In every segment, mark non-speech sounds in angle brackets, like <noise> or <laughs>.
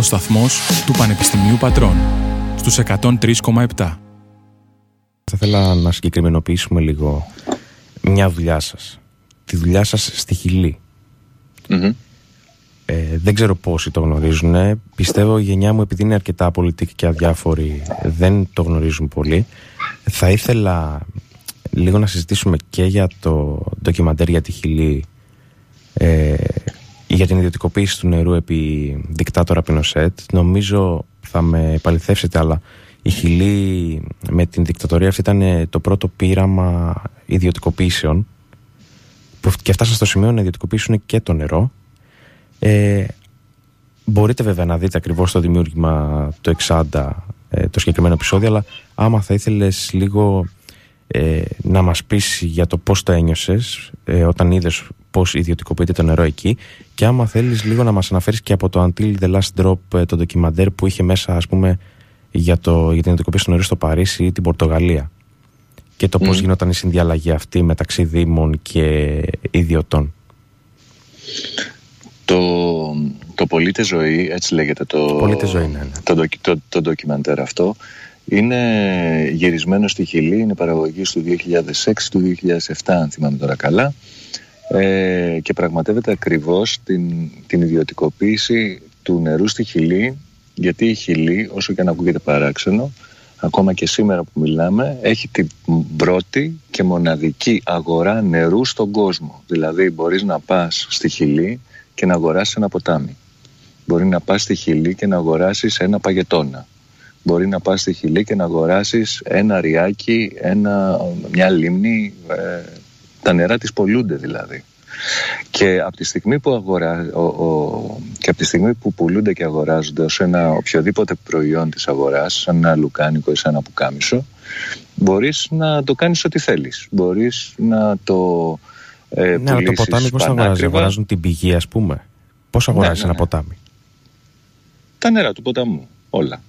Ο σταθμός του Πανεπιστημίου Πατρών στους 103,7. Θα ήθελα να συγκεκριμενοποιήσουμε λίγο μια δουλειά σας. Τη δουλειά σας στη χιλη Ε, δεν ξέρω πόσοι το γνωρίζουν. Πιστεύω η γενιά μου επειδή είναι αρκετά πολιτική και αδιάφορη δεν το γνωρίζουν πολύ. Θα ήθελα λίγο να συζητήσουμε και για το ντοκιμαντέρ για τη Χιλή ε, για την ιδιωτικοποίηση του νερού επί δικτάτορα Πινοσέτ. Νομίζω θα με επαληθεύσετε, αλλά η Χιλή με την δικτατορία αυτή ήταν το πρώτο πείραμα ιδιωτικοποίησεων που και φτάσαν στο σημείο να ιδιωτικοποιήσουν και το νερό. Ε, μπορείτε βέβαια να δείτε ακριβώς το δημιούργημα το 60 ε, το συγκεκριμένο επεισόδιο, αλλά άμα θα ήθελες λίγο ε, να μας πεις για το πώς το ένιωσες ε, όταν είδες πώς ιδιωτικοποιείται το νερό εκεί και άμα θέλεις λίγο να μας αναφέρεις και από το Until the Last Drop ε, το ντοκιμαντέρ που είχε μέσα ας πούμε για, το, για την ιδιωτικοποίηση του νερού στο Παρίσι ή την Πορτογαλία και το mm. πώς γινόταν η συνδιαλλαγή αυτή μεταξύ δήμων και ιδιωτών. Το, το Πολίτε Ζωή, έτσι λέγεται το, Πολίτε Ζωή, ναι, ναι. Το, το, το ντοκιμαντέρ αυτό, είναι γυρισμένο στη Χιλή, είναι παραγωγή του 2006, του 2007 αν θυμάμαι τώρα καλά ε, και πραγματεύεται ακριβώς την, την ιδιωτικοποίηση του νερού στη Χιλή γιατί η Χιλή, όσο και αν ακούγεται παράξενο, ακόμα και σήμερα που μιλάμε, έχει την πρώτη και μοναδική αγορά νερού στον κόσμο. Δηλαδή μπορείς να πας στη Χιλή και να αγοράσεις ένα ποτάμι. Μπορεί να πας στη Χιλή και να αγοράσεις ένα παγετώνα μπορεί να πας στη Χιλή και να αγοράσεις ένα ριάκι, ένα, μια λίμνη, ε, τα νερά της πολλούνται δηλαδή. Και από τη στιγμή που, αγορά, ο, ο, και από τη στιγμή που πουλούνται και αγοράζονται ως ένα οποιοδήποτε προϊόν της αγοράς, σαν ένα λουκάνικο ή σαν ένα πουκάμισο, μπορείς να το κάνεις ό,τι θέλεις. Μπορείς να το ε, Ναι, αλλά το ποτάμι πώς αγοράζει, αγοράζουν την πηγή ας πούμε. Πώς αγοράζεις ναι, ναι, ένα ναι. ποτάμι; Τα νερά του ποταμού, όλα.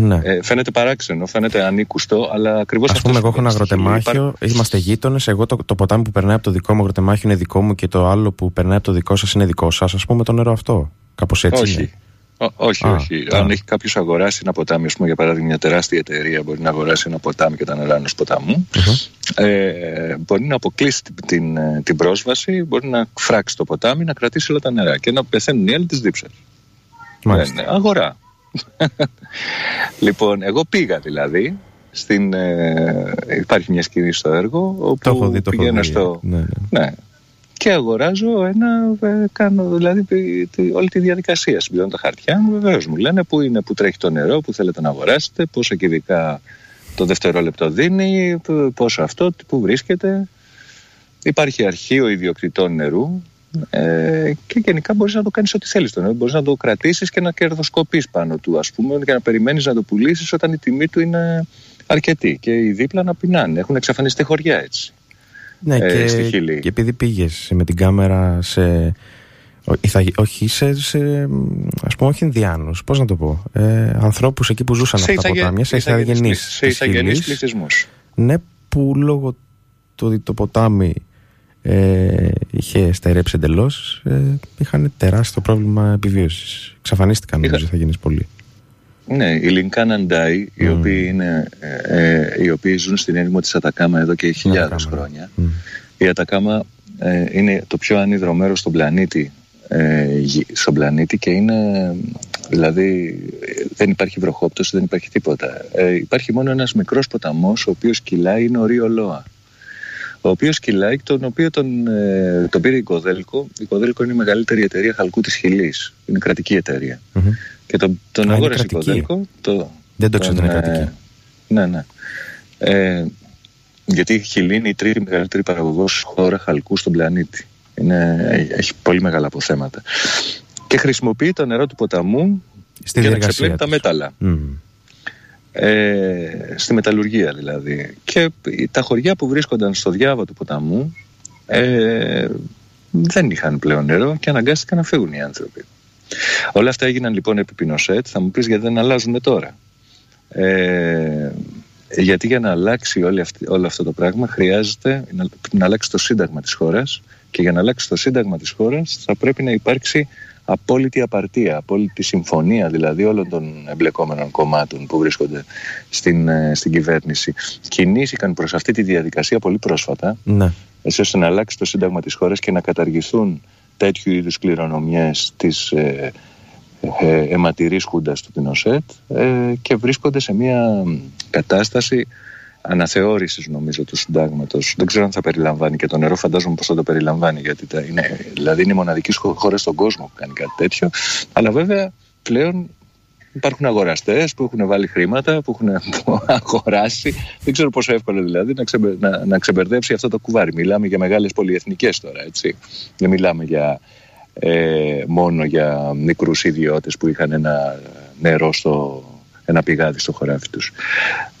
Ναι. Ε, φαίνεται παράξενο, φαίνεται ανήκουστο, αλλά ακριβώς αυτός. Α πούμε, εγώ έχω ένα αγροτεμάχιο, είμαστε γείτονες. Εγώ το, το ποτάμι που περνάει από το δικό μου αγροτεμάχιο είναι δικό μου και το άλλο που περνάει από το δικό σας είναι δικό σας. Α πούμε το νερό αυτό. Κάπως έτσι. Όχι. Είναι. όχι, α, όχι. Α. Αν έχει κάποιος αγοράσει ένα ποτάμι, ας πούμε, για παράδειγμα, μια τεράστια εταιρεία μπορεί να αγοράσει ένα ποτάμι και τα νερά ενός ποταμού, uh-huh. ε, μπορεί να αποκλείσει την, την, την, πρόσβαση, μπορεί να φράξει το ποτάμι, να κρατήσει όλα τα νερά και να πεθαίνουν οι άλλοι της δίψας. Αγορά. <laughs> λοιπόν, εγώ πήγα δηλαδή. Στην, ε, υπάρχει μια σκηνή στο έργο όπου το έχω δει, το πηγαίνω στο. Ναι, ναι. ναι. Και αγοράζω ένα. Ε, κάνω δηλαδή όλη τη διαδικασία. Συμπληρώνω τα χαρτιά μου. Βεβαίως μου λένε πού είναι που τρέχει το νερό, που θέλετε να αγοράσετε, πόσα κυβικά το δευτερόλεπτο δίνει, πόσο αυτό, που βρίσκεται. Υπάρχει αρχείο ιδιοκτητών νερού ε, και γενικά μπορείς να το κάνεις ό,τι θέλεις. Μπορείς να το κρατήσεις και να κερδοσκοπείς πάνω του, ας πούμε, και να περιμένεις να το πουλήσεις όταν η τιμή του είναι αρκετή. Και οι δίπλα να πεινάνε. Έχουν εξαφανιστεί χωριά έτσι. Ναι, ε, και, στη Χιλή. και επειδή πήγες με την κάμερα σε. όχι σε, σε ας πούμε όχι Ινδιάνους, πώς να το πω ε, ανθρώπους εκεί που ζούσαν σε αυτά τα ποτάμια σε ηθαγενείς σε ηθαγενείς πληθυσμούς ναι που λόγω του ότι το ποτάμι ε, είχε στερέψει εντελώς, ε, είχαν τεράστιο πρόβλημα επιβίωσης. Εξαφανίστηκαν, νομίζω, θα γίνεις πολύ. Ναι, οι Λινκάναντάι, mm. οι, οποίοι είναι, ε, ε, οι οποίοι ζουν στην έρημο της Ατακάμα εδώ και χιλιάδες χρόνια. Mm. Η Ατακάμα ε, είναι το πιο ανίδρο μέρος στον πλανήτη, ε, στον πλανήτη και είναι, δηλαδή δεν υπάρχει βροχόπτωση, δεν υπάρχει τίποτα. Ε, υπάρχει μόνο ένας μικρός ποταμός ο οποίος κυλάει, είναι ο Ρίο Λόα ο οποίος κυλάει, τον οποίο τον, ε, τον πήρε η Κοδέλκο. Η Κοδέλκο είναι η μεγαλύτερη εταιρεία χαλκού της Χιλής. Είναι κρατική εταιρεία. Mm-hmm. Και τον, τον αγόρασε η Κοδέλκο. Το, Δεν το ξέρω ότι είναι κρατική. Ε, ναι, ναι. Ε, γιατί η Χιλή είναι η τρίτη μεγαλύτερη παραγωγός χώρα χαλκού στον πλανήτη. Είναι, έχει πολύ μεγάλα αποθέματα. Και χρησιμοποιεί το νερό του ποταμού Στη για να ξεπλένει τα μέταλλα. Mm ε, στη μεταλλουργία δηλαδή. Και τα χωριά που βρίσκονταν στο διάβα του ποταμού ε, δεν είχαν πλέον νερό και αναγκάστηκαν να φύγουν οι άνθρωποι. Όλα αυτά έγιναν λοιπόν επί Πινοσέτ, θα μου πεις γιατί δεν αλλάζουν τώρα. Ε, γιατί για να αλλάξει όλη αυτή, όλο αυτό το πράγμα χρειάζεται να, να αλλάξει το σύνταγμα της χώρας και για να αλλάξει το σύνταγμα της χώρας θα πρέπει να υπάρξει απόλυτη απαρτία, απόλυτη συμφωνία δηλαδή όλων των εμπλεκόμενων κομμάτων που βρίσκονται στην, ε, στην κυβέρνηση. Κινήθηκαν προς αυτή τη διαδικασία πολύ πρόσφατα, ναι. έτσι ώστε να αλλάξει το σύνταγμα της χώρας και να καταργηθούν τέτοιου είδους κληρονομιές της ε, ε, αιματηρής χούντας του Πινοσέτ ε, και βρίσκονται σε μια κατάσταση αναθεώρησης νομίζω του συντάγματος. Δεν ξέρω αν θα περιλαμβάνει και το νερό, φαντάζομαι πως θα το περιλαμβάνει γιατί είναι, δηλαδή είναι η μοναδική χώρα στον κόσμο που κάνει κάτι τέτοιο. Αλλά βέβαια πλέον υπάρχουν αγοραστές που έχουν βάλει χρήματα, που έχουν <laughs> αγοράσει. Δεν ξέρω πόσο εύκολο δηλαδή να, ξεμπε, να, να ξεμπερδέψει αυτό το κουβάρι. Μιλάμε για μεγάλες πολυεθνικές τώρα, έτσι. Δεν μιλάμε για, ε, μόνο για μικρούς ιδιώτες που είχαν ένα νερό στο, ένα πηγάδι στο χωράφι τους.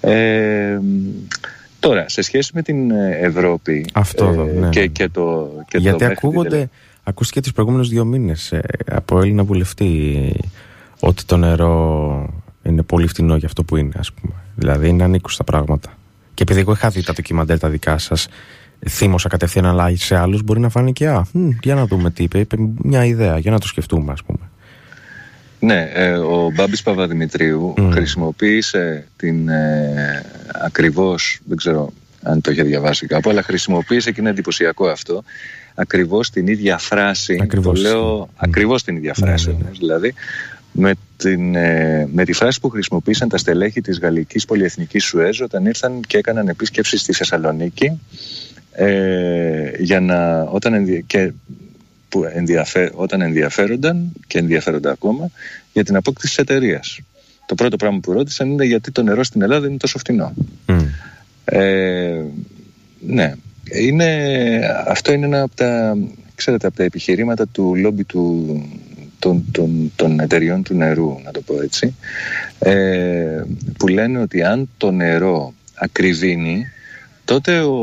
Ε, τώρα, σε σχέση με την Ευρώπη Αυτό ε, ναι. και, και το... Και Γιατί το ακούγονται, ακούστηκε τις προηγούμενους δύο μήνες ε, από Έλληνα βουλευτή ότι το νερό είναι πολύ φτηνό για αυτό που είναι, ας πούμε. Δηλαδή είναι ανήκουστα πράγματα. Και επειδή εγώ είχα δει τα ντοκιμαντέρ τα δικά σας, θύμωσα κατευθείαν, αλλά σε άλλους μπορεί να φάνηκε, α, για να δούμε τι είπε, είπε μια ιδέα, για να το σκεφτούμε, ας πούμε. Ναι, ε, ο Μπάμπης Παπαδημητρίου χρησιμοποίησε την ε, ακριβώς, δεν ξέρω αν το είχε διαβάσει κάπου, αλλά χρησιμοποίησε και είναι εντυπωσιακό αυτό, ακριβώς την ίδια φράση, ακριβώς. το λέω ακριβώς την ίδια φράση ναι, ναι, ναι. δηλαδή, με, την, ε, με τη φράση που χρησιμοποίησαν τα στελέχη της Γαλλικής Πολυεθνικής Σουέζ όταν ήρθαν και έκαναν επίσκεψη στη Θεσσαλονίκη ε, για να, όταν, και που ενδιαφέ, όταν ενδιαφέρονταν και ενδιαφέρονται ακόμα για την απόκτηση της εταιρείας. Το πρώτο πράγμα που ρώτησαν είναι γιατί το νερό στην Ελλάδα είναι τόσο φτηνό. Ε, ναι, είναι, αυτό είναι ένα από τα, ξέρετε, από τα επιχειρήματα του λόμπι του, των, των, των εταιριών του νερού, να το πω έτσι, ε, που λένε ότι αν το νερό ακριβίνει, τότε ο,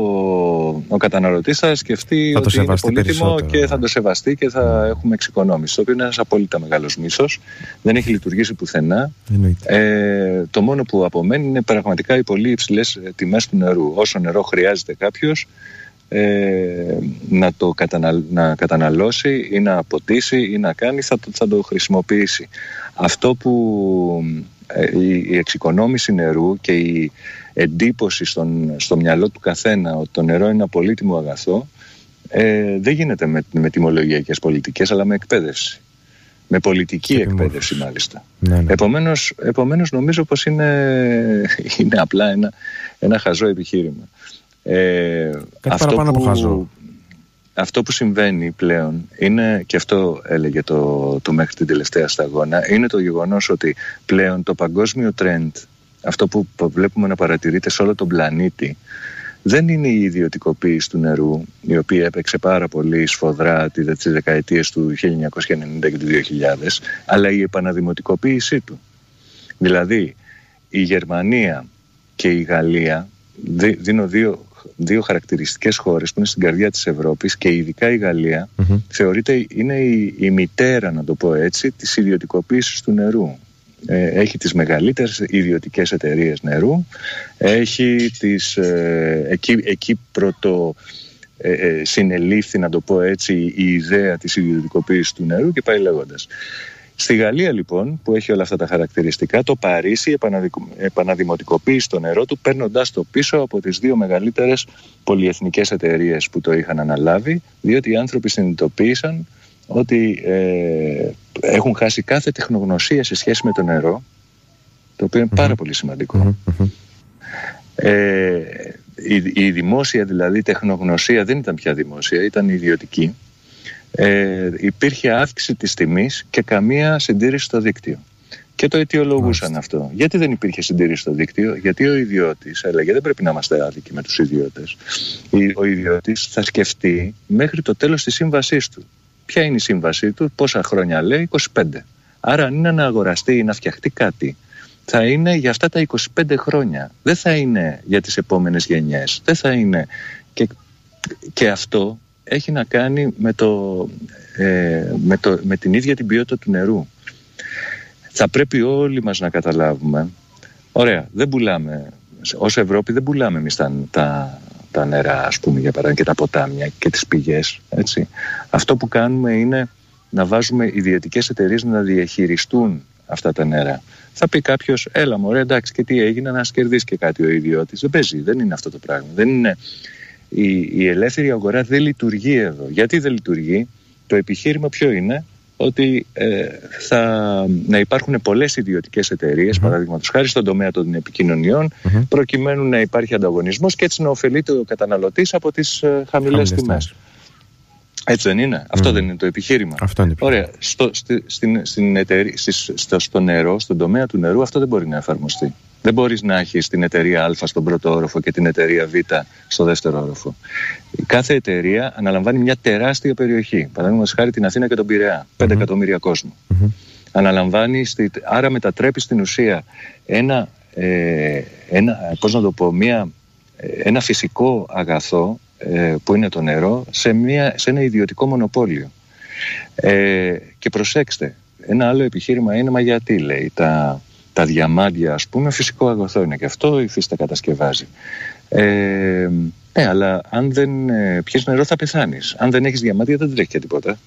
ο καταναλωτής θα σκεφτεί θα ότι είναι πολύτιμο και θα το σεβαστεί και θα mm. έχουμε εξοικονόμηση. Το οποίο είναι ένας απόλυτα μεγάλος μίσος. Δεν έχει λειτουργήσει πουθενά. Ε, το μόνο που απομένει είναι πραγματικά οι πολύ υψηλές τιμές του νερού. Όσο νερό χρειάζεται κάποιος, ε, να το να καταναλώσει ή να αποτίσει ή να κάνει θα το, θα το χρησιμοποιήσει. Αυτό που ε, η, εξοικονόμηση νερού και η εντύπωση στον, στο μυαλό του καθένα ότι το νερό είναι ένα πολύτιμο αγαθό ε, δεν γίνεται με, με τιμολογιακές πολιτικές αλλά με εκπαίδευση. Με πολιτική εκπαίδευση μάλιστα. Ναι, ναι. Επομένως, επομένως νομίζω πως είναι, <laughs> είναι απλά ένα, ένα χαζό επιχείρημα. Ε, αυτό που, από χαζό. Αυτό που συμβαίνει πλέον είναι, και αυτό έλεγε το, το μέχρι την τελευταία σταγόνα, είναι το γεγονός ότι πλέον το παγκόσμιο τρέντ, αυτό που βλέπουμε να παρατηρείται σε όλο τον πλανήτη, δεν είναι η ιδιωτικοποίηση του νερού, η οποία έπαιξε πάρα πολύ σφοδρά τις δεκαετίες του 1990 και του 2000, αλλά η επαναδημοτικοποίησή του. Δηλαδή, η Γερμανία και η Γαλλία, δίνω δύο δύο χαρακτηριστικές χώρες που είναι στην καρδιά της Ευρώπης και ειδικά η γαλλια θεωρείται είναι η, η μητέρα να το πω έτσι της ιδιωτικοποίησης του νερού. Ε, έχει τις μεγαλύτερες ιδιωτικές εταιρείες νερού, έχει τις, ε, εκεί, εκεί πρωτο ε, ε, συνελήφθη να το πω έτσι η ιδέα της ιδιωτικοποίησης του νερού και πάει λέγοντας. Στη Γαλλία λοιπόν που έχει όλα αυτά τα χαρακτηριστικά το Παρίσι επαναδημοτικοποίησε το νερό του παίρνοντα το πίσω από τις δύο μεγαλύτερες πολυεθνικές εταιρείες που το είχαν αναλάβει διότι οι άνθρωποι συνειδητοποίησαν ότι ε, έχουν χάσει κάθε τεχνογνωσία σε σχέση με το νερό το οποίο είναι πάρα πολύ Ε, η, η δημόσια δηλαδή τεχνογνωσία δεν ήταν πια δημόσια, ήταν ιδιωτική ε, υπήρχε αύξηση της τιμής και καμία συντήρηση στο δίκτυο. Και το αιτιολογούσαν αυτό. Γιατί δεν υπήρχε συντήρηση στο δίκτυο, Γιατί ο ιδιώτης έλεγε δεν πρέπει να είμαστε άδικοι με τους ιδιώτες. Ο ιδιώτης θα σκεφτεί μέχρι το τέλος της σύμβασής του. Ποια είναι η σύμβασή του, πόσα χρόνια λέει, 25. Άρα, αν είναι να αγοραστεί ή να φτιαχτεί κάτι, θα είναι για αυτά τα 25 χρόνια. Δεν θα είναι για τις επόμενες γενιές. Δεν θα είναι. Και, και αυτό έχει να κάνει με, το, ε, με, το, με την ίδια την ποιότητα του νερού. Θα πρέπει όλοι μας να καταλάβουμε, ωραία, δεν πουλάμε, ως Ευρώπη δεν πουλάμε εμείς τα, τα, τα νερά, ας πούμε, για παράδειγμα, και τα ποτάμια και τις πηγές, έτσι. Αυτό που κάνουμε είναι να βάζουμε ιδιωτικές εταιρείες να διαχειριστούν αυτά τα νερά. Θα πει κάποιος, έλα μου, εντάξει, και τι έγινε, να κερδίσει και κάτι ο ιδιώτης. Δεν παίζει, δεν είναι αυτό το πράγμα. Δεν είναι... η, η ελεύθερη αγορά δεν λειτουργεί εδώ. Γιατί δεν λειτουργεί, το επιχείρημα ποιο είναι, ότι ε, θα να υπάρχουν πολλές ιδιωτικές εταιρείες, mm-hmm. παραδείγματος χάρη στον τομέα των επικοινωνιων προκειμένου να υπάρχει ανταγωνισμός και έτσι να ωφελείται ο καταναλωτής από τις ε, χαμηλές τιμές. Έτσι δεν είναι; Αυτό δεν είναι το επιχείρημα. Αυτό είναι Ωραία. Στο, στην, στην εταιρεία, στο, στο νερό, στον τομέα του νερού, αυτό δεν μπορεί να εφαρμοστεί. Δεν μπορείς να έχεις την εταιρεία Α στον πρώτο όροφο και την εταιρεία Β στο δεύτερο όροφο. Κάθε εταιρεία αναλαμβάνει μια τεράστια περιοχή. Παραδείγματος χάρη την Αθήνα και τον Πειραιά. 5 εκατομμύρια κόσμο. Αναλαμβάνει, άρα μετατρέπει στην ουσία ένα, ε, ένα, πώς να το πω, μια, ε, ένα φυσικό αγαθό ε, που είναι το νερό σε, μια, σε ένα ιδιωτικό μονοπόλιο. Ε, και προσέξτε, ένα άλλο επιχείρημα είναι μα γιατί λέει τα, τα διαμάντια ας πούμε φυσικό αγωθό είναι και αυτό η φύση τα κατασκευάζει. Ε, ναι, αλλά αν δεν ε, πιεις νερό θα πεθάνεις. Αν δεν έχεις διαμάντια δεν τρέχει και τίποτα.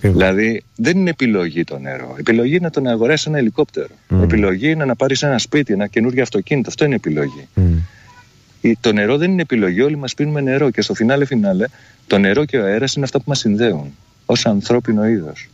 <laughs> δηλαδή δεν είναι επιλογή το νερό. Επιλογή είναι το να αγοράσεις ένα ελικόπτερο. Mm. Επιλογή είναι να πάρεις ένα σπίτι, ένα καινούργιο αυτοκίνητο. Αυτό είναι επιλογή. Mm. Το νερό δεν είναι επιλογή. Όλοι μας πίνουμε νερό. Και στο φινάλε φινάλε, το νερό και ο αέρας είναι αυτά που μας συνδέουν ως ανθρώπινο είδος.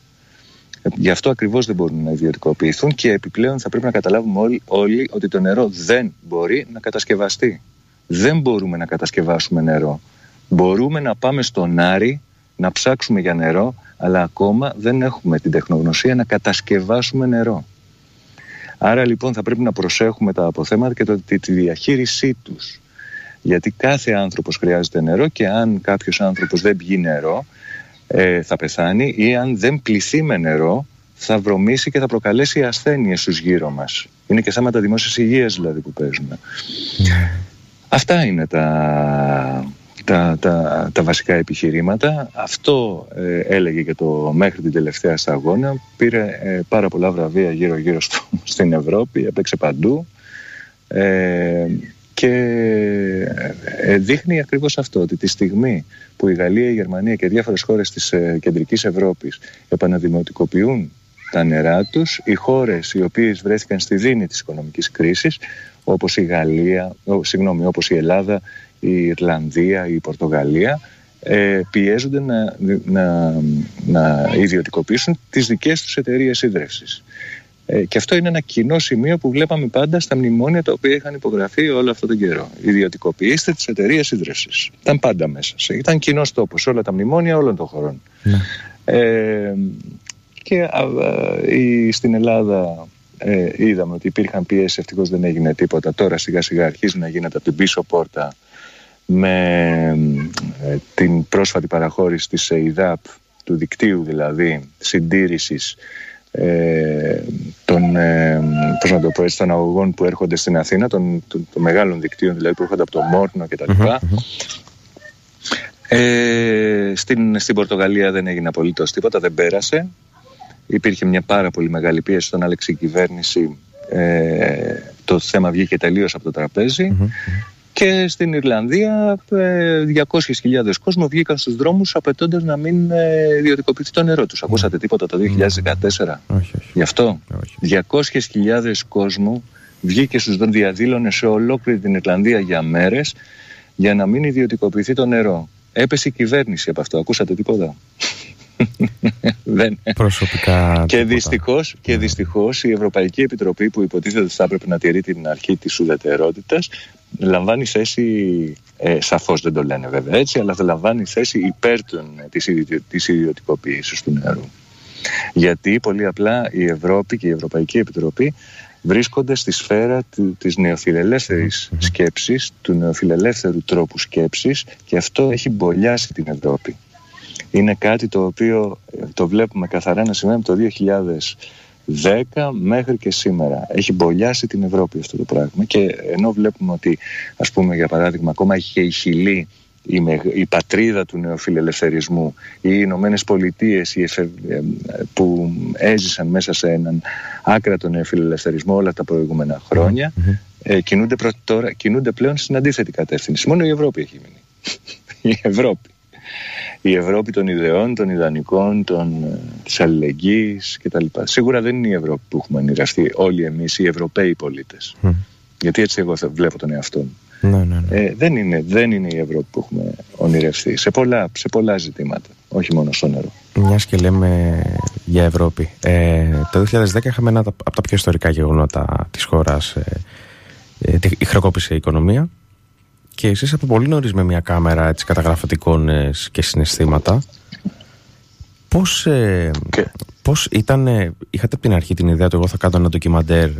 Γι' αυτό ακριβώς δεν μπορούν να ιδιωτικοποιηθούν και επιπλέον θα πρέπει να καταλάβουμε όλοι, όλοι ότι το νερό δεν μπορεί να κατασκευαστεί. Δεν μπορούμε να κατασκευάσουμε νερό. Μπορούμε να πάμε στον Άρη να ψάξουμε για νερό, αλλά ακόμα δεν έχουμε την τεχνογνωσία να κατασκευάσουμε νερό. Άρα λοιπόν θα πρέπει να προσέχουμε τα αποθέματα και το, τη, τη διαχείρισή τους. Γιατί κάθε άνθρωπος χρειάζεται νερό και αν κάποιος άνθρωπος δεν πιει νερό ε, θα πεθάνει ή αν δεν πληθεί με νερό θα βρωμήσει και θα προκαλέσει ασθένειες στους γύρω μας. Είναι και θέματα δημόσιας υγείας δηλαδή που παίζουμε. Ναι. Αυτά είναι τα, τα, τα, τα βασικά επιχειρήματα. Αυτό ε, έλεγε και το μέχρι την τελευταία σταγόνα. Πήρε ε, πάρα πολλά βραβεία γύρω-γύρω στην Ευρώπη, έπαιξε παντού. Ε, και ε, δείχνει ακριβώς αυτό, ότι τη στιγμή που η Γαλλία, η Γερμανία και διάφορες χώρες της ε, κεντρικής Ευρώπης επαναδημοτικοποιούν τα νερά τους, οι χώρες οι οποίες βρέθηκαν στη δίνη της οικονομικής κρίσης, όπως η Γαλλία, συγγνώμη, όπως η Ελλάδα, η Ιρλανδία, η Πορτογαλία, ε, πιέζονται να, να, να ιδιωτικοποιήσουν τις δικές τους εταιρείες ίδρευσης. Ε, και αυτό είναι ένα κοινό σημείο που βλέπαμε πάντα στα μνημόνια τα οποία είχαν υπογραφεί όλο αυτόν τον καιρό. Ιδιωτικοποιήστε τις εταιρείες ίδρυυση. Ήταν πάντα μέσα. Ήταν κοινός τόπος σε όλα τα μνημόνια όλων των χωρών. Ναι. Ε, και α, στην Ελλάδα ε, είδαμε ότι υπήρχαν πιέσεις, ευτυχώς δεν έγινε τίποτα. Τώρα σιγά σιγά αρχίζει να γίνεται από την πίσω πόρτα με ε, την πρόσφατη παραχώρηση της ΕΙΔΑΠ, του δικτύου δηλαδή συντήρησης ε, των, ε, πώς να το πω των αγωγών που έρχονται στην Αθήνα, των, των, των μεγάλων δικτύων δηλαδή που έρχονται από το Μόρνο κτλ. Mm-hmm. Ε, στην, στην Πορτογαλία δεν έγινε απολύτως τίποτα, δεν πέρασε. Υπήρχε μια πάρα πολύ μεγάλη πίεση στον Άλεξη κυβέρνηση. Ε, το θέμα βγήκε τελείως από το τραπεζι και στην Ιρλανδία 200.000 ε, κόσμο βγήκαν στους δρόμους απαιτώντας να μην ε, ιδιωτικοποιηθεί το νερό τους. Ακούσατε τίποτα το 2014 όχι, γι' αυτό. 200.000 κόσμο βγήκε στους δρόμους, διαδήλωνε σε ολόκληρη την Ιρλανδία για μέρες για να μην ιδιωτικοποιηθεί το νερό. Έπεσε η κυβέρνηση από αυτό. Ακούσατε τίποτα; <laughs> Δεν. Προσωπικά. Και δυστυχώς και ναι. δυστυχώς η Ευρωπαϊκή Επιτροπή που υποτίθεται ότι θα έπρεπε να τηρεί την αρχή της ουδετερότητας λαμβάνει θέση, ε, σαφώς δεν το λένε βέβαια έτσι, αλλά θα λαμβάνει θέση υπέρ των, της, της ιδιωτικοποίησης του νερού. Γιατί πολύ απλά η Ευρώπη και η Ευρωπαϊκή Επιτροπή βρίσκονται στη σφαίρα του, της νεοφιλελεύθερης σκέψης, του νεοφιλελεύθερου τρόπου σκέψης και αυτό έχει μπολιάσει την Ευρώπη. Είναι κάτι το οποίο ε, το βλέπουμε καθαρά να σημαίνει το 10 μέχρι και σήμερα. Έχει μπολιάσει την Ευρώπη αυτό το πράγμα και ενώ βλέπουμε ότι ας πούμε για παράδειγμα ακόμα είχε η Χιλή η, η πατρίδα του νεοφιλελευθερισμού οι Ηνωμένες Πολιτείες που έζησαν μέσα σε έναν άκρατο νεοφιλελευθερισμό όλα τα προηγούμενα ε, κινούνται, τώρα, κινούνται πλέον στην αντίθετη κατεύθυνση. Μόνο η Ευρώπη έχει μείνει. <laughs> η Ευρώπη. Η Ευρώπη των ιδεών, των ιδανικών, των, ε, της αλληλεγγύης κτλ. Σίγουρα δεν είναι η Ευρώπη που έχουμε ονειρευτεί όλοι εμείς οι Ευρωπαίοι πολίτες. Γιατί έτσι εγώ βλέπω τον εαυτό μου. Ναι, ναι, ναι. Ε, δεν, είναι, δεν είναι η Ευρώπη που έχουμε ονειρευτεί σε πολλά, σε πολλά ζητήματα, όχι μόνο στο νερό. Μιας και λέμε για Ευρώπη. Ε, το 2010 είχαμε ένα από τα πιο ιστορικά γεγονότα της χώρας. Ε, ε, η χρεοκόπησε η οικονομία και εσείς από πολύ νωρίς με μια κάμερα έτσι, καταγράφατε εικόνες και συναισθήματα. Πώς, ε, πώς ήταν, είχατε από την αρχή την ιδέα ότι εγώ θα κάνω ένα ντοκιμαντέρ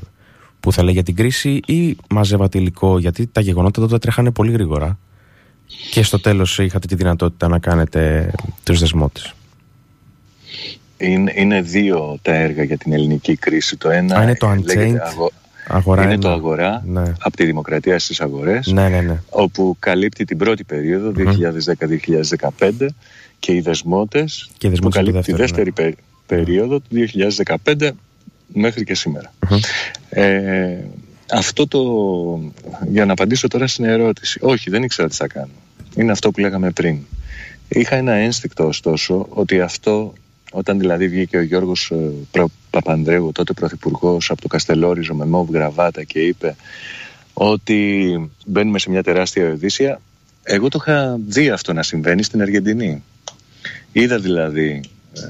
που θα λέει για την κρίση ή μαζεύατε υλικό γιατί τα γεγονότα τότε τρέχανε πολύ γρήγορα και στο τέλος είχατε τη δυνατότητα να κάνετε τους δεσμότες; Είναι, είναι δύο τα έργα για την ελληνική κρίση. Το ένα Α, είναι το Unchained. Αγορά είναι το Αγορά ναι. από τη Δημοκρατία στις αγορές ναι, ναι, ναι. όπου καλύπτει την πρώτη περίοδο 2010-2015 και οι δεσμότες, και που καλύπτει τη δεύτερη ναι. περίοδο του 2015 μέχρι και σημερα Ε, αυτό το, για να απαντήσω τώρα στην ερώτηση, όχι δεν ήξερα τι θα κάνω. Είναι αυτό που λέγαμε πριν. Είχα ένα ένστικτο ωστόσο ότι αυτό όταν δηλαδή βγήκε ο Γιώργος ε, Παπανδρέου, τότε πρωθυπουργός από το Καστελόριζο με μόβ γραβάτα και είπε ότι μπαίνουμε σε μια τεράστια οδύσσια, εγώ το είχα δει αυτό να συμβαίνει στην Αργεντινή. Είδα δηλαδή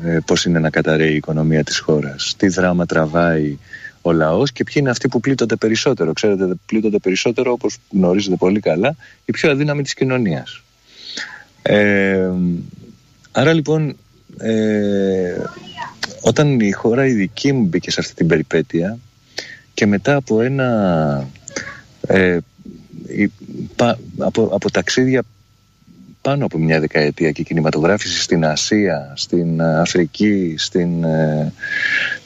ε, πώς είναι να καταραίει η οικονομία της χώρας, τι δράμα τραβάει ο λαός και ποιοι είναι αυτοί που πλήττονται περισσότερο. Ξέρετε, πλήττονται περισσότερο, όπως γνωρίζετε πολύ καλά, οι πιο αδύναμοι της κοινωνίας. Ε, άρα λοιπόν ε, όταν η χώρα η δική μου μπήκε σε αυτή την περιπέτεια και μετά από ένα ε, από, από ταξίδια πάνω από μια δεκαετία και κινηματογράφηση στην Ασία, στην Αφρική, στην, ε,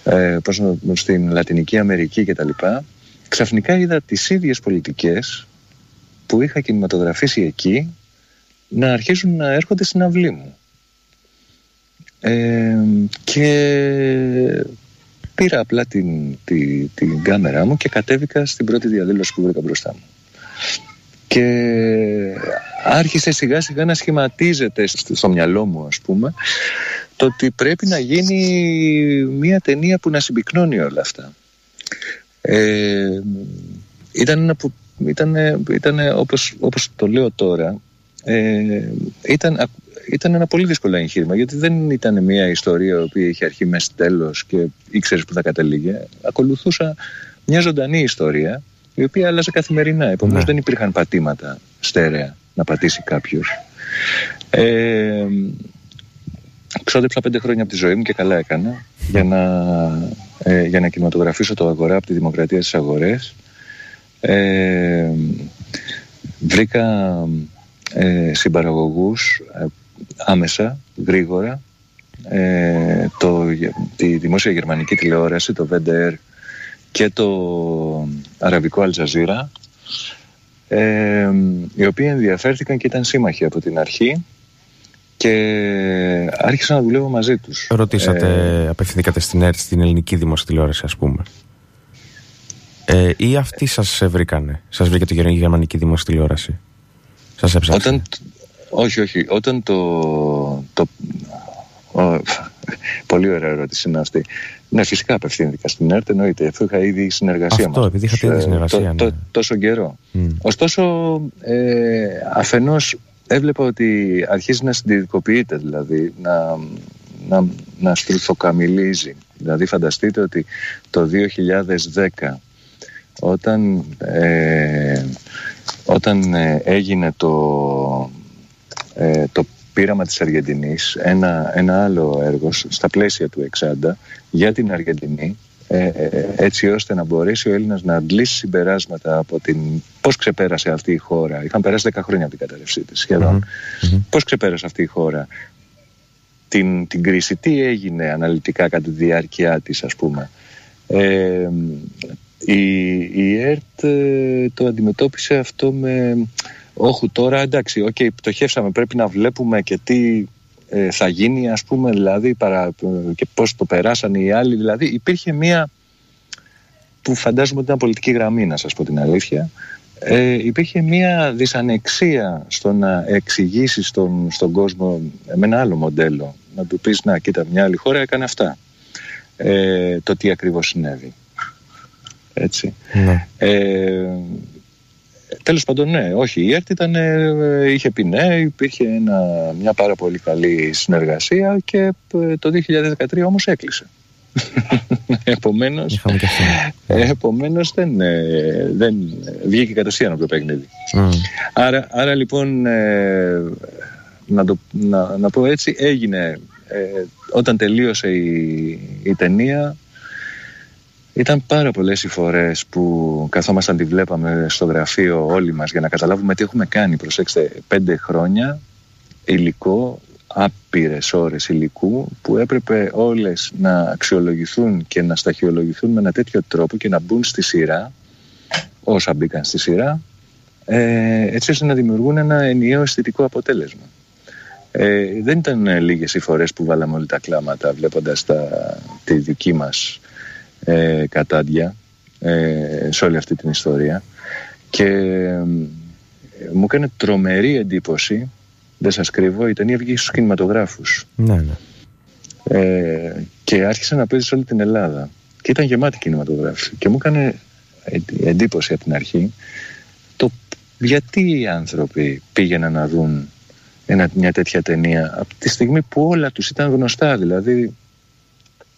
ε στην Λατινική Αμερική κτλ. Ξαφνικά είδα τις ίδιες πολιτικές που είχα κινηματογραφήσει εκεί να αρχίσουν να έρχονται στην αυλή μου. Ε, και πήρα απλά την, την, την κάμερά μου και κατέβηκα στην πρώτη διαδήλωση που βρήκα μπροστά μου. Και άρχισε σιγά σιγά να σχηματίζεται στο μυαλό μου ας πούμε το ότι πρέπει να γίνει μια ταινία που να συμπυκνώνει όλα αυτά. Ε, ήταν, ένα που, ήταν, ήταν όπως, όπως το λέω τώρα ε, ήταν, ήταν ένα πολύ δύσκολο εγχείρημα γιατί δεν ήταν μια ιστορία η οποία είχε αρχή μες τέλος και ήξερες που θα κατέληγε. Ακολουθούσα μια ζωντανή ιστορία η οποία άλλαζε καθημερινά. Επομένως ναι. δεν υπήρχαν πατήματα στέρεα να πατήσει κάποιος. Ε, ξόδεψα πέντε χρόνια από τη ζωή μου και καλά έκανα για να, ε, για να κινηματογραφήσω το αγορά από τη δημοκρατία στις αγορές. Ε, βρήκα ε, συμπαραγωγούς ε, άμεσα, γρήγορα ε, το, τη δημόσια γερμανική τηλεόραση, το VDR και το αραβικό Αλτζαζίρα ε, οι οποίοι ενδιαφέρθηκαν και ήταν σύμμαχοι από την αρχή και άρχισα να δουλεύω μαζί τους. Ρωτήσατε, ε, απευθυνθήκατε στην ΕΡΤ, στην ελληνική δημόσια τηλεόραση ας πούμε. Ε, ή αυτοί σας βρήκανε, σας βρήκε το γερμανική δημόσια τηλεόραση; Σας έψαξε. Όταν, όχι, όχι. Όταν το... το ο, πολύ ωραία ερώτηση είναι αυτή. Ναι, φυσικά απευθύνθηκα στην ΕΡΤ, εννοείται. Αφού είχα ήδη συνεργασία Αυτό, επειδή είχατε ήδη συνεργασία. Το, ναι. τόσο καιρό. Ωστόσο, ε, αφενός έβλεπα ότι αρχίζει να συντηρητικοποιείται, δηλαδή να, να, να στρουθοκαμιλίζει. Δηλαδή, φανταστείτε ότι το 2010, όταν, ε, όταν ε, έγινε το, ε, το πείραμα της Αργεντινής, ένα, ένα άλλο έργο στα πλαίσια του Εξάντα για την Αργεντινή, ε, ε, έτσι ώστε να μπορέσει ο Έλληνας να αντλήσει συμπεράσματα από την πώς ξεπέρασε αυτή η χώρα. Είχαν περάσει 10 χρόνια από την καταρρευσή της σχεδόν. Πώς ξεπέρασε αυτή η χώρα την, την κρίση, τι έγινε αναλυτικά κατά τη διάρκεια της ας πούμε. Ε, η, η ΕΡΤ το αντιμετώπισε αυτό με όχι τώρα εντάξει, okay, πτωχεύσαμε, πρέπει να βλέπουμε και τι ε, θα γίνει ας πούμε δηλαδή παρα, και πώς το περάσανε οι άλλοι δηλαδή υπήρχε μία που φαντάζομαι ότι ήταν πολιτική γραμμή να σας πω την αλήθεια ε, υπήρχε μια δυσανεξία στο να εξηγήσεις στον, στον κόσμο με ένα άλλο μοντέλο. Να του πεις να κοίτα μια άλλη χώρα έκανε αυτά. Ε, το τι ακριβώς συνέβη. Έτσι. Ναι. Ε, τέλος πάντων ναι, όχι. Η ΕΡΤ ήταν, ε, είχε πει ναι, υπήρχε ένα, μια πάρα πολύ καλή συνεργασία και ε, το 2013 όμως έκλεισε. <laughs> Επομένως, Είχαμε και αυτό. επομένως δεν, ε, δεν βγήκε κατευθείαν από το παιχνίδι. Μμ. Άρα, άρα λοιπόν, ε, να, το, να, να πω έτσι, έγινε ε, όταν τελείωσε η, η ταινία ήταν πάρα πολλές οι φορές που καθόμασταν τη βλέπαμε στο γραφείο όλοι μας για να καταλάβουμε τι έχουμε κάνει. Προσέξτε, πέντε χρόνια υλικό, άπειρες ώρες υλικού που έπρεπε όλες να αξιολογηθούν και να σταχυολογηθούν με ένα τέτοιο τρόπο και να μπουν στη σειρά όσα μπήκαν στη σειρά ε, έτσι ώστε να δημιουργούν ένα ενιαίο αισθητικό αποτέλεσμα. Ε, δεν ήταν ε, λίγες οι φορές που βάλαμε όλοι τα κλάματα βλέποντας τα, τη δική μας ε, κατάντια ε, σε όλη αυτή την ιστορία. Και ε, μου έκανε τρομερή εντύπωση δεν σας κρύβω, η ταινία βγήκε στους κινηματογράφους. Ναι, ναι. ε, και άρχισε να παίζει σε όλη την Ελλάδα. Και ήταν γεμάτη κινηματογράφη και μου έκανε εντι- εντύπωση από την αρχή το γιατί οι άνθρωποι πήγαιναν να δουν ένα, μια τέτοια ταινία από τη στιγμή που όλα τους ήταν γνωστά δηλαδή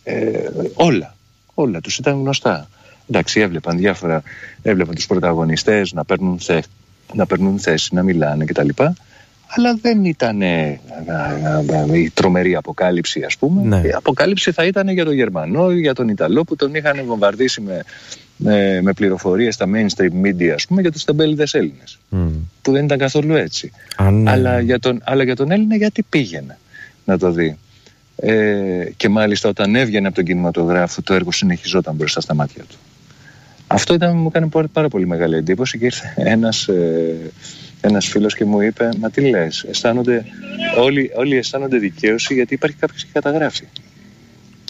ε, όλα όλα τους ήταν γνωστά εντάξει έβλεπαν διάφορα έβλεπαν τους πρωταγωνιστές να παίρνουν, θε, να παίρνουν θέση να μιλάνε κτλ αλλά δεν ήταν ε, ε, ε, η τρομερή αποκάλυψη ας πούμε Ναι. η αποκάλυψη θα ήταν για τον Γερμανό ή για τον Ιταλό που τον είχαν βομβαρδίσει με, με, με πληροφορίες στα mainstream media ας πούμε για τους τεμπέληδες Έλληνες Μμ. που δεν ήταν καθόλου έτσι Αν, ε, αλλά, για τον, αλλά για τον Έλληνα γιατί πήγαινε να το δει. Ε, και μάλιστα όταν έβγαινε από τον κινηματογράφο το έργο συνεχιζόταν μπροστά στα μάτια του. Αυτό ήταν, μου έκανε πάρα, πάρα πολύ μεγάλη εντύπωση και ήρθε ένας, ε, ένας φίλος και μου είπε «Μα τι λες, αισθάνονται, όλοι, όλοι αισθάνονται δικαίωση γιατί υπάρχει κάποιος και καταγράφει».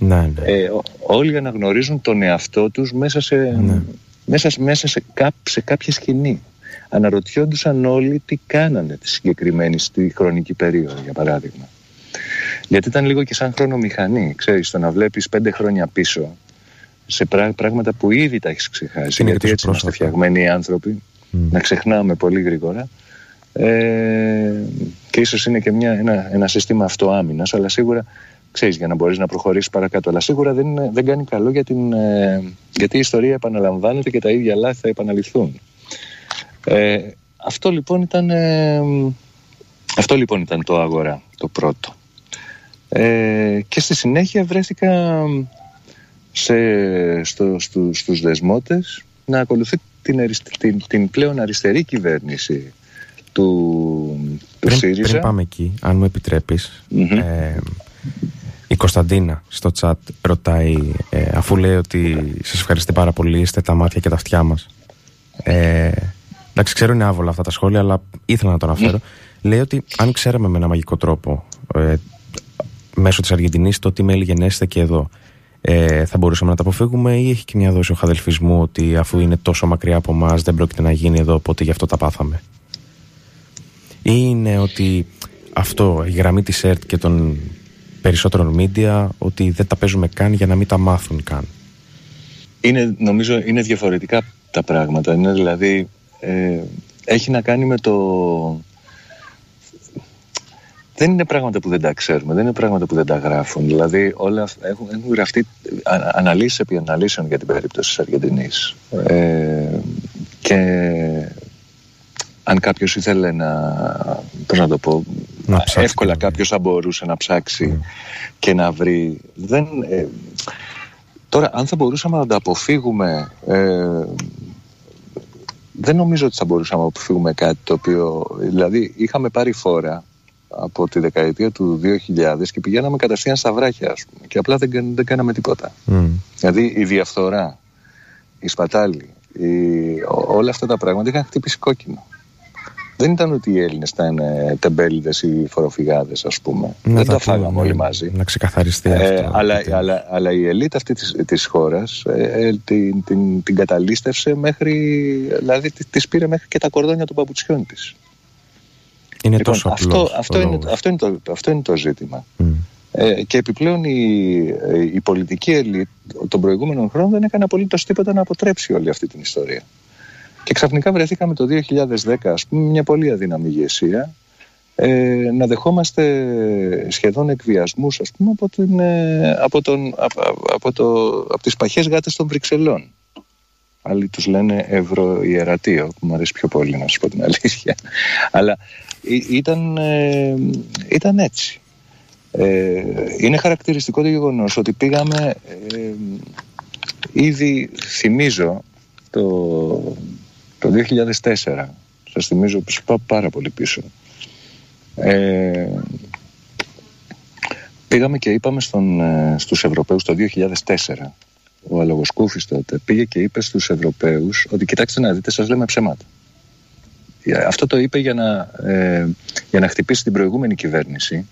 ναι, ναι. Ε, ό- όλοι αναγνωρίζουν τον εαυτό τους μέσα σε, Ναι. μέσα, σε- μέσα σε, κά, σε κάποια σκηνή. Αναρωτιόντουσαν όλοι τι κάνανε τη συγκεκριμένη στη χρονική περίοδο, για παράδειγμα. Γιατί ήταν λίγο και σαν χρονομηχανή, ξέρεις, το να βλέπεις πέντε χρόνια πίσω σε πρά- πράγματα που ήδη τα έχεις ξεχάσει. Είναι και Γιατί τόσο έτσι είμαστε πρόσφατα. φτιαγμένοι οι άνθρωποι, Μμ. να ξεχνάμε πολύ γρήγορα. Ε, και ίσως είναι και μια, ένα, ένα σύστημα αυτοάμυνας, αλλά σίγουρα ξέρεις για να μπορείς να προχωρήσεις παρακάτω. Αλλά σίγουρα δεν, είναι- δεν κάνει καλό για την, ε, γιατί η ιστορία επαναλαμβάνεται και τα ίδια λάθη θα επαναληφθούν. Ε, αυτό, λοιπόν ήταν, ε, αυτό λοιπόν ήταν το αγορά, το πρώτο. Ε, και στη συνέχεια βρέθηκα σε, στο, στου, στους δεσμότες να ακολουθεί την, αριστε- την, την πλέον αριστερή κυβέρνηση του, του πριν, ΣΥΡΙΖΑ. πριν πάμε εκεί, αν μου επιτρέπεις, Μμμ. ε, η Κωνσταντίνα στο chat ρωτάει, ε, αφού λέει ότι σας ευχαριστεί πάρα πολύ, είστε τα μάτια και τα αυτιά μας. Ε, εντάξει, ξέρω είναι άβολα αυτά τα σχόλια, αλλά ήθελα να το αναφέρω. Λέει ότι αν ξέραμε με ένα μαγικό τρόπο, ε, μέσω της Αργεντινής, το τι μέλη γενέστε και εδώ, ε, θα μπορούσαμε να τα αποφύγουμε ή έχει και μια δόση ο χαδελφισμού ότι αφού είναι τόσο μακριά από εμάς δεν πρόκειται να γίνει εδώ, οπότε γι' αυτό τα πάθαμε. Ή είναι ότι αυτό, η γραμμή της ΕΡΤ και των περισσότερων media, ότι δεν τα παίζουμε καν για να μην τα μάθουν καν. Είναι, νομίζω είναι διαφορετικά τα πράγματα. Είναι δηλαδή, ε, έχει να κάνει με το... Δεν είναι πράγματα που δεν τα ξέρουμε, δεν είναι πράγματα που δεν τα γράφουν. Δηλαδή όλα αυτά- έχουν, έχουν γραφτεί α- αναλύσεις επί αναλύσεων για την περίπτωση της Αργεντινής. Ε, και αν κάποιος ήθελε να, πώς να το πω, Να ψάξει εύκολα και να δει. κάποιος θα μπορούσε να ψάξει και να βρει. Δεν, ε, τώρα, αν θα μπορούσαμε να τα αποφύγουμε, ε, δεν νομίζω ότι θα μπορούσαμε να αποφύγουμε κάτι το οποίο, δηλαδή είχαμε πάρει φόρα από τη δεκαετία του 2000 και πηγαίναμε κατευθείαν στα βράχια, ας πούμε, και απλά δεν, κάν- δεν κάναμε τίποτα. Μμ. Δηλαδή η διαφθορά, η σπατάλη, η, ό- όλα αυτά τα πράγματα είχαν χτυπήσει κόκκινο. δεν ήταν ότι οι Έλληνες ήταν τεμπέληδες ή φοροφυγάδες, ας πούμε. Να δεν τα φάγαμε όλοι μαζί. Να ξεκαθαριστεί ε, αυτό. Αλλά, αλλά, αλλά η ελίτ αυτή της χώρας ε, ε, την, την, την καταλήστευσε μέχρι. Δηλαδή τη πήρε μέχρι και τα κορδόνια των παπουτσιών της. Είναι λοιπόν, τόσο απλός. Αυτό, αυτό, είναι, αυτό, είναι το, αυτό είναι το ζήτημα. Mm. Ε, και επιπλέον η, η πολιτική ελίτ των προηγούμενων χρόνων δεν έκανε απολύτως τίποτα να αποτρέψει όλη αυτή την ιστορία. Και ξαφνικά βρεθήκαμε το 2010, ας πούμε, μια πολύ αδύναμη ηγεσία ε, να δεχόμαστε σχεδόν εκβιασμούς ας πούμε, από, την, ε, από, τον, από, από, το, από τις παχές γάτες των Βρυξελών. Άλλοι τους λένε ευρωιερατείο, που μου αρέσει πιο πολύ να σας πω την αλήθεια. Αλλά ήταν, ε, ήταν έτσι. Ε, είναι χαρακτηριστικό το γεγονός ότι πήγαμε ε, ήδη θυμίζω το, το 2004 σας θυμίζω πως πάω πάρα πολύ πίσω ε, πήγαμε και είπαμε στον, ε, στους Ευρωπαίους το 2004 ο Αλογοσκούφης τότε πήγε και είπε στους Ευρωπαίους ότι κοιτάξτε να δείτε σας λέμε ψέματα αυτό το είπε για να, ε, για να χτυπήσει την προηγούμενη κυβέρνηση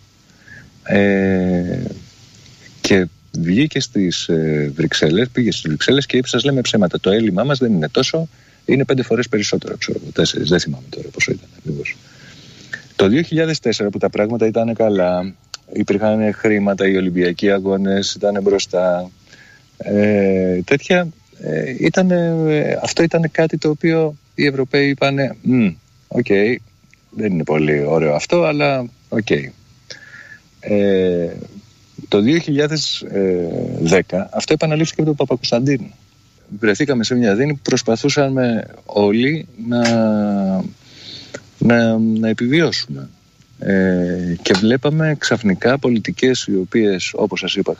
ε, και βγήκε στις ε, Βρυξέλλες, πήγε στις Βρυξέλλες και είπε σας λέμε ψέματα. Το έλλειμμά μας δεν είναι τόσο, είναι πέντε φορές περισσότερο, ξέρω εγώ, τέσσερις, δεν θυμάμαι τώρα πόσο ήταν ακριβώς. Το 2004 που τα πράγματα ήταν καλά, υπήρχαν χρήματα, οι Ολυμπιακοί αγώνες ήταν μπροστά, ε, τέτοια, ε, ήταν, αυτό ήταν κάτι το οποίο οι Ευρωπαίοι είπαν, οκ, okay, δεν είναι πολύ ωραίο αυτό, αλλά οκ. Okay. Ε, το 2010 αυτό επαναλήφθηκε από τον Παπακωνσταντίνου. Βρεθήκαμε σε μια δίνη που προσπαθούσαμε όλοι να, να, να επιβιώσουμε. Ε, και βλέπαμε ξαφνικά πολιτικές οι οποίες όπως σας είπα,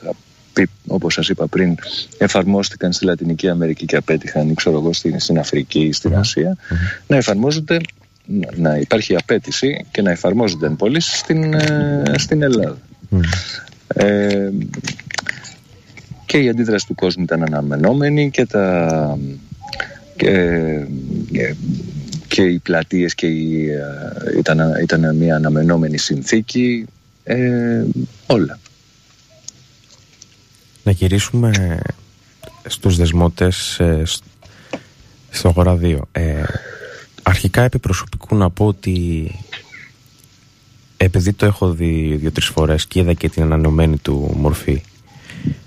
όπως σας είπα πριν εφαρμόστηκαν στη Λατινική Αμερική και απέτυχαν ξέρω εγώ στην, στην Αφρική ή στην Ασία να εφαρμόζονται να υπάρχει απέτηση και να εφαρμόζονται πολύ στην, ε, στην Ελλάδα. Ε, και η αντίδραση του κόσμου ήταν αναμενόμενη και τα και, και οι πλατείες και η, ε, ήταν, ήταν μια αναμενόμενη συνθήκη ε, όλα. Να γυρίσουμε στους δεσμότες στο αγορά 2. Ε, αρχικά επί προσωπικού να πω ότι επειδή το έχω δει δύο-τρεις φορές και είδα και την ανανεωμένη του μορφή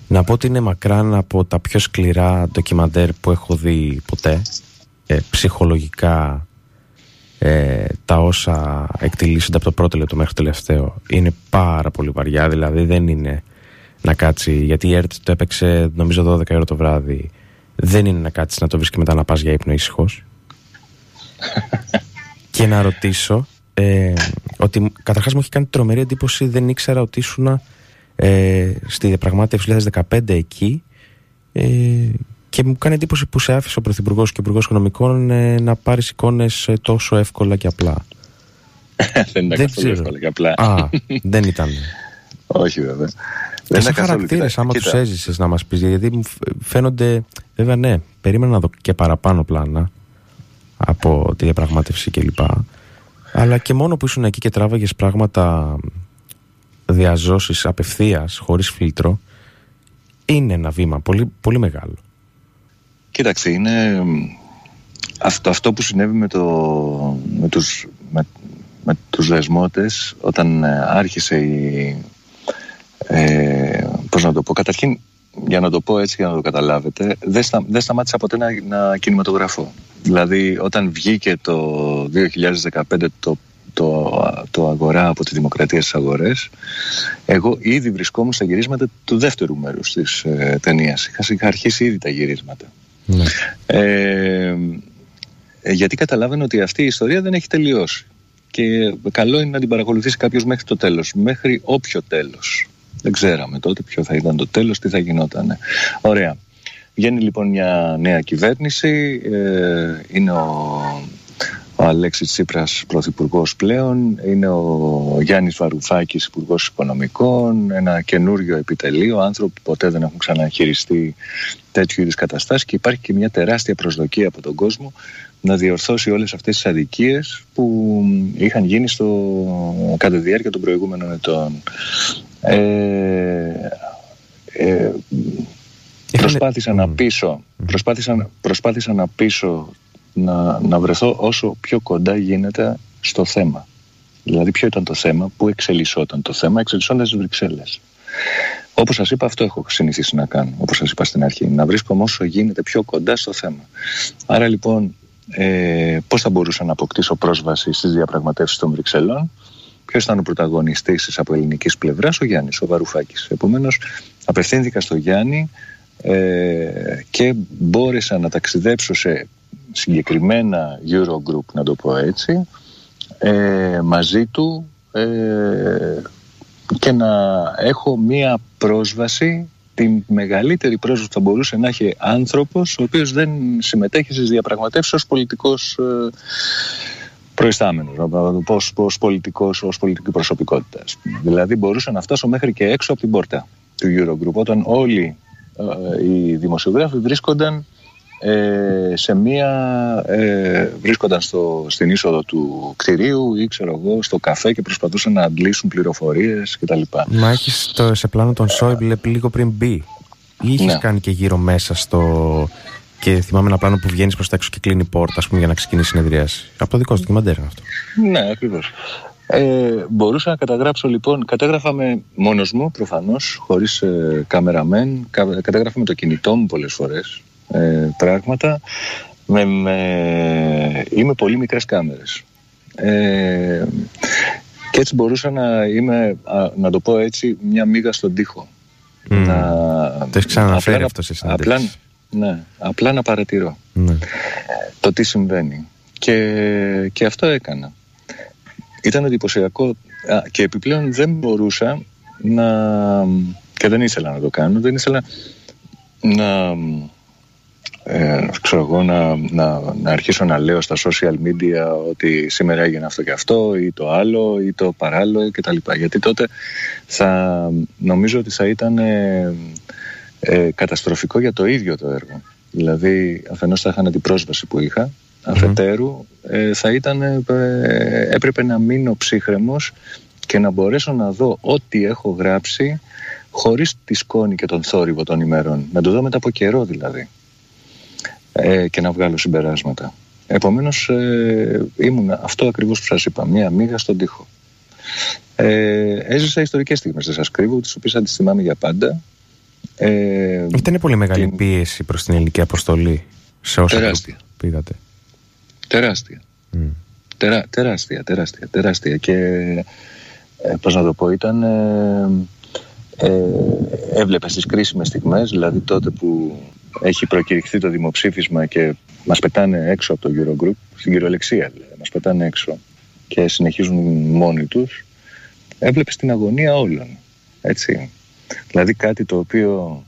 να πω ότι είναι μακράν από τα πιο σκληρά ντοκιμαντέρ που έχω δει ποτέ ε, ψυχολογικά ε, τα όσα εκτελήσονται από το πρώτο λεπτό μέχρι το τελευταίο είναι πάρα πολύ βαριά δηλαδή δεν είναι να κάτσει γιατί η ΕΡΤ το έπαιξε νομίζω 12 ώρα το βράδυ δεν είναι να κάτσεις να το βρεις και μετά να πας για ύπνο ήσυχος <laughs> και να ρωτήσω ε, ότι καταρχάς μου έχει κάνει τρομερή εντύπωση δεν ήξερα ότι ήσουν ε, στη διαπραγμάτευση 2015 εκεί ε, και μου κάνει εντύπωση που σε άφησε ο Πρωθυπουργός και ο Υπουργός Οικονομικών ε, να πάρεις εικόνες ε, τόσο εύκολα και απλά. <laughs> δεν ήταν καθόλου εύκολα και απλά. Α, δεν ήταν. <laughs> Όχι βέβαια. Και σε χαρακτήρες, άμα τους έζησες να μας πεις, γιατί μου φαίνονται. Βέβαια, ναι, περίμενα να δω και παραπάνω πλάνα από τη διαπραγμάτευση κλπ. Αλλά και μόνο που ήσουν εκεί και τράβαγες πράγματα διαζώσεις απευθείας, χωρίς φίλτρο, είναι ένα βήμα πολύ, πολύ μεγάλο. Κοίταξε, είναι αυτό, αυτό που συνέβη με, το, με, τους, με, με τους δεσμότες όταν ε, άρχισε η... Ε, πώς να το πω, καταρχήν για να το πω έτσι για να το καταλάβετε, δεν, στα, δεν σταμάτησα ποτέ να, να κινηματογραφώ. Δηλαδή όταν βγήκε το 2015 το, το, το αγορά από τη Δημοκρατία στις αγορές, εγώ ήδη βρισκόμουν στα γυρίσματα του δεύτερου μέρους της ε, ταινίας. Είχα, είχα αρχίσει ήδη τα γυρίσματα. Ναι. Ε, γιατί καταλάβαινε ότι αυτή η ιστορία δεν έχει τελειώσει. Και καλό είναι να την παρακολουθήσει κάποιος μέχρι το τέλος, μέχρι όποιο τέλος. Δεν ξέραμε τότε ποιο θα ήταν το τέλος, τι θα γινόταν. Ωραία. Βγαίνει λοιπόν μια νέα κυβέρνηση, ε, είναι ο, ο Αλέξης Τσίπρας πρωθυπουργός πλέον, είναι ο Γιάννης Βαρουφάκης υπουργός Οικονομικών, ένα καινούριο επιτελείο, άνθρωποι που ποτέ δεν έχουν ξαναχειριστεί τέτοιου είδους καταστάσεις και υπάρχει και μια τεράστια προσδοκία από τον κόσμο να διορθώσει όλες αυτές τις αδικίες που είχαν γίνει στο, κατά τη διάρκεια των προηγούμενων ετών. Ε, ε, προσπάθησα να πείσω, προσπάθησα, προσπάθησα να πείσω να, να βρεθώ όσο πιο κοντά γίνεται στο θέμα. Δηλαδή ποιο ήταν το θέμα, πού εξελισσόταν το θέμα, εξελισσόταν στις Βρυξέλλες. Όπως σας είπα αυτό έχω συνηθίσει να κάνω, όπως σας είπα στην αρχή, να βρίσκομαι όσο γίνεται πιο κοντά στο θέμα. Άρα λοιπόν ε, πώς θα μπορούσα να αποκτήσω πρόσβαση στις διαπραγματεύσεις των Βρυξελών, Ποιος ήταν ο πρωταγωνιστής τη από ελληνικής πλευράς, ο Γιάννης, ο Βαρουφάκης. Επομένως, απευθύνθηκα στο Γιάννη ε, και μπόρεσα να ταξιδέψω σε συγκεκριμένα Eurogroup, να το πω έτσι, ε, μαζί του ε, και να έχω μία πρόσβαση την μεγαλύτερη πρόσβαση που θα μπορούσε να έχει άνθρωπος ο οποίος δεν συμμετέχει στις διαπραγματεύσεις ως πολιτικός ε, προϊστάμενος, ως, ως, πολιτικός, ως πολιτική προσωπικότητα. Δηλαδή μπορούσα να φτάσω μέχρι και έξω από την πόρτα του Eurogroup όταν όλοι ε, οι δημοσιογράφοι βρίσκονταν ε, σε μία ε, βρίσκονταν στο, στην είσοδο του κτηρίου ή ξέρω εγώ στο καφέ και προσπαθούσαν να αντλήσουν πληροφορίες κτλ. Μα έχεις το, σε πλάνο τον Σόιμπλε λίγο πριν μπει ή έχεις ναι. κάνει και γύρω μέσα στο... Και θυμάμαι ένα πλάνο που βγαίνεις προς τα έξω και κλείνει η πόρτα, ας πούμε, για να ξεκινήσει η συνεδρίαση. Από το δικό σου ντοκιμαντέρ αυτό. Ναι, ακριβώς. Ε, μπορούσα να καταγράψω λοιπόν, κατέγραφα με μόνος μου προφανώς, χωρίς ε, καμεραμέν, κατέγραφα με το κινητό μου πολλές φορές ε, πράγματα με, με, είμαι πολύ μικρές κάμερες. Ε, και έτσι μπορούσα να είμαι, να το πω έτσι, μια μίγα στον τοίχο. Mm. Να, το έχεις ξαναφέρει αυτό σε απλά, ναι, απλά να παρατηρώ ναι. το τι συμβαίνει. Και, και αυτό έκανα. Ήταν εντυπωσιακό και επιπλέον δεν μπορούσα να... και δεν ήθελα να το κάνω, δεν ήθελα να ε, ξέρω εγώ, να, να, να αρχίσω να λέω στα social media ότι σήμερα έγινε αυτό και αυτό ή το άλλο ή το παράλληλο κτλ. Γιατί τότε θα νομίζω ότι θα ήταν ε, ε, καταστροφικό για το ίδιο το έργο. Δηλαδή αφενός θα είχαν την πρόσβαση που είχα αφετέρου ε, θα ήταν, ε, έπρεπε να μείνω ψύχρεμος και να μπορέσω να δω ό,τι έχω γράψει χωρίς τη σκόνη και τον θόρυβο των ημερών. Να το δω μετά από καιρό δηλαδή ε, και να βγάλω συμπεράσματα. Επομένως ε, ήμουν αυτό ακριβώς που σας είπα, μία μίγα στον τοίχο. Ε, έζησα ιστορικές στιγμές, δεν σας κρύβω, τις οποίες θα τις θυμάμαι για πάντα. Ε, Ήταν πολύ μεγάλη την... πίεση προς την ελληνική αποστολή σε όσα τεράστια. πήγατε. Τεράστια. Mm. Τερα, τεράστια, τεράστια, τεράστια. Και ε, πώς να το πω, ήταν... Ε, ε, έβλεπες στις κρίσιμες στιγμές, δηλαδή τότε που έχει προκηρυχθεί το δημοψήφισμα και μας πετάνε έξω από το Eurogroup, στην κυριολεξία δηλαδή, μας πετάνε έξω και συνεχίζουν μόνοι τους, έβλεπες την αγωνία όλων, έτσι. Δηλαδή κάτι το οποίο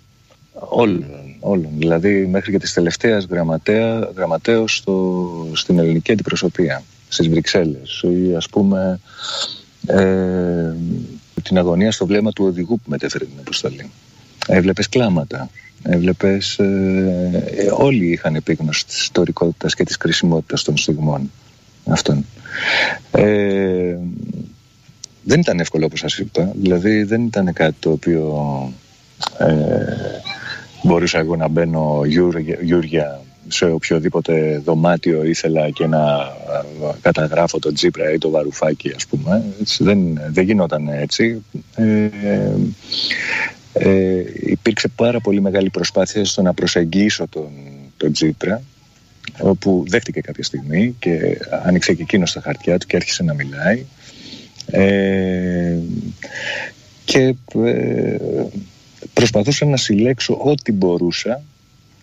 όλων, όλων, δηλαδή μέχρι και της τελευταίας γραμματέα, γραμματέως στο, στην ελληνική αντιπροσωπεία, στις Βρυξέλλες ή ας πούμε ε, την αγωνία στο βλέμμα του οδηγού που μετέφερε την αποστολή. Έβλεπες κλάματα, Έβλεπες, ε, ε, όλοι είχαν επίγνωση της ιστορικότητας και της κρισιμότητας των στιγμών αυτών. Ε, δεν ήταν εύκολο όπως σας είπα, δηλαδή δεν ήταν κάτι το οποίο ε, μπορούσα εγώ να μπαίνω γιούρια σε οποιοδήποτε δωμάτιο ήθελα και να ε, καταγράφω τον Τζίπρα ή το Βαρουφάκι ας πούμε. δεν, δεν γινόταν έτσι. Ε, ε, υπήρξε πάρα πολύ μεγάλη προσπάθεια στο να προσεγγίσω τον, τον Τζίπρα όπου δέχτηκε κάποια στιγμή και άνοιξε και εκείνος στα χαρτιά του και άρχισε να μιλάει ε, και ε, προσπαθούσα να συλλέξω ό,τι μπορούσα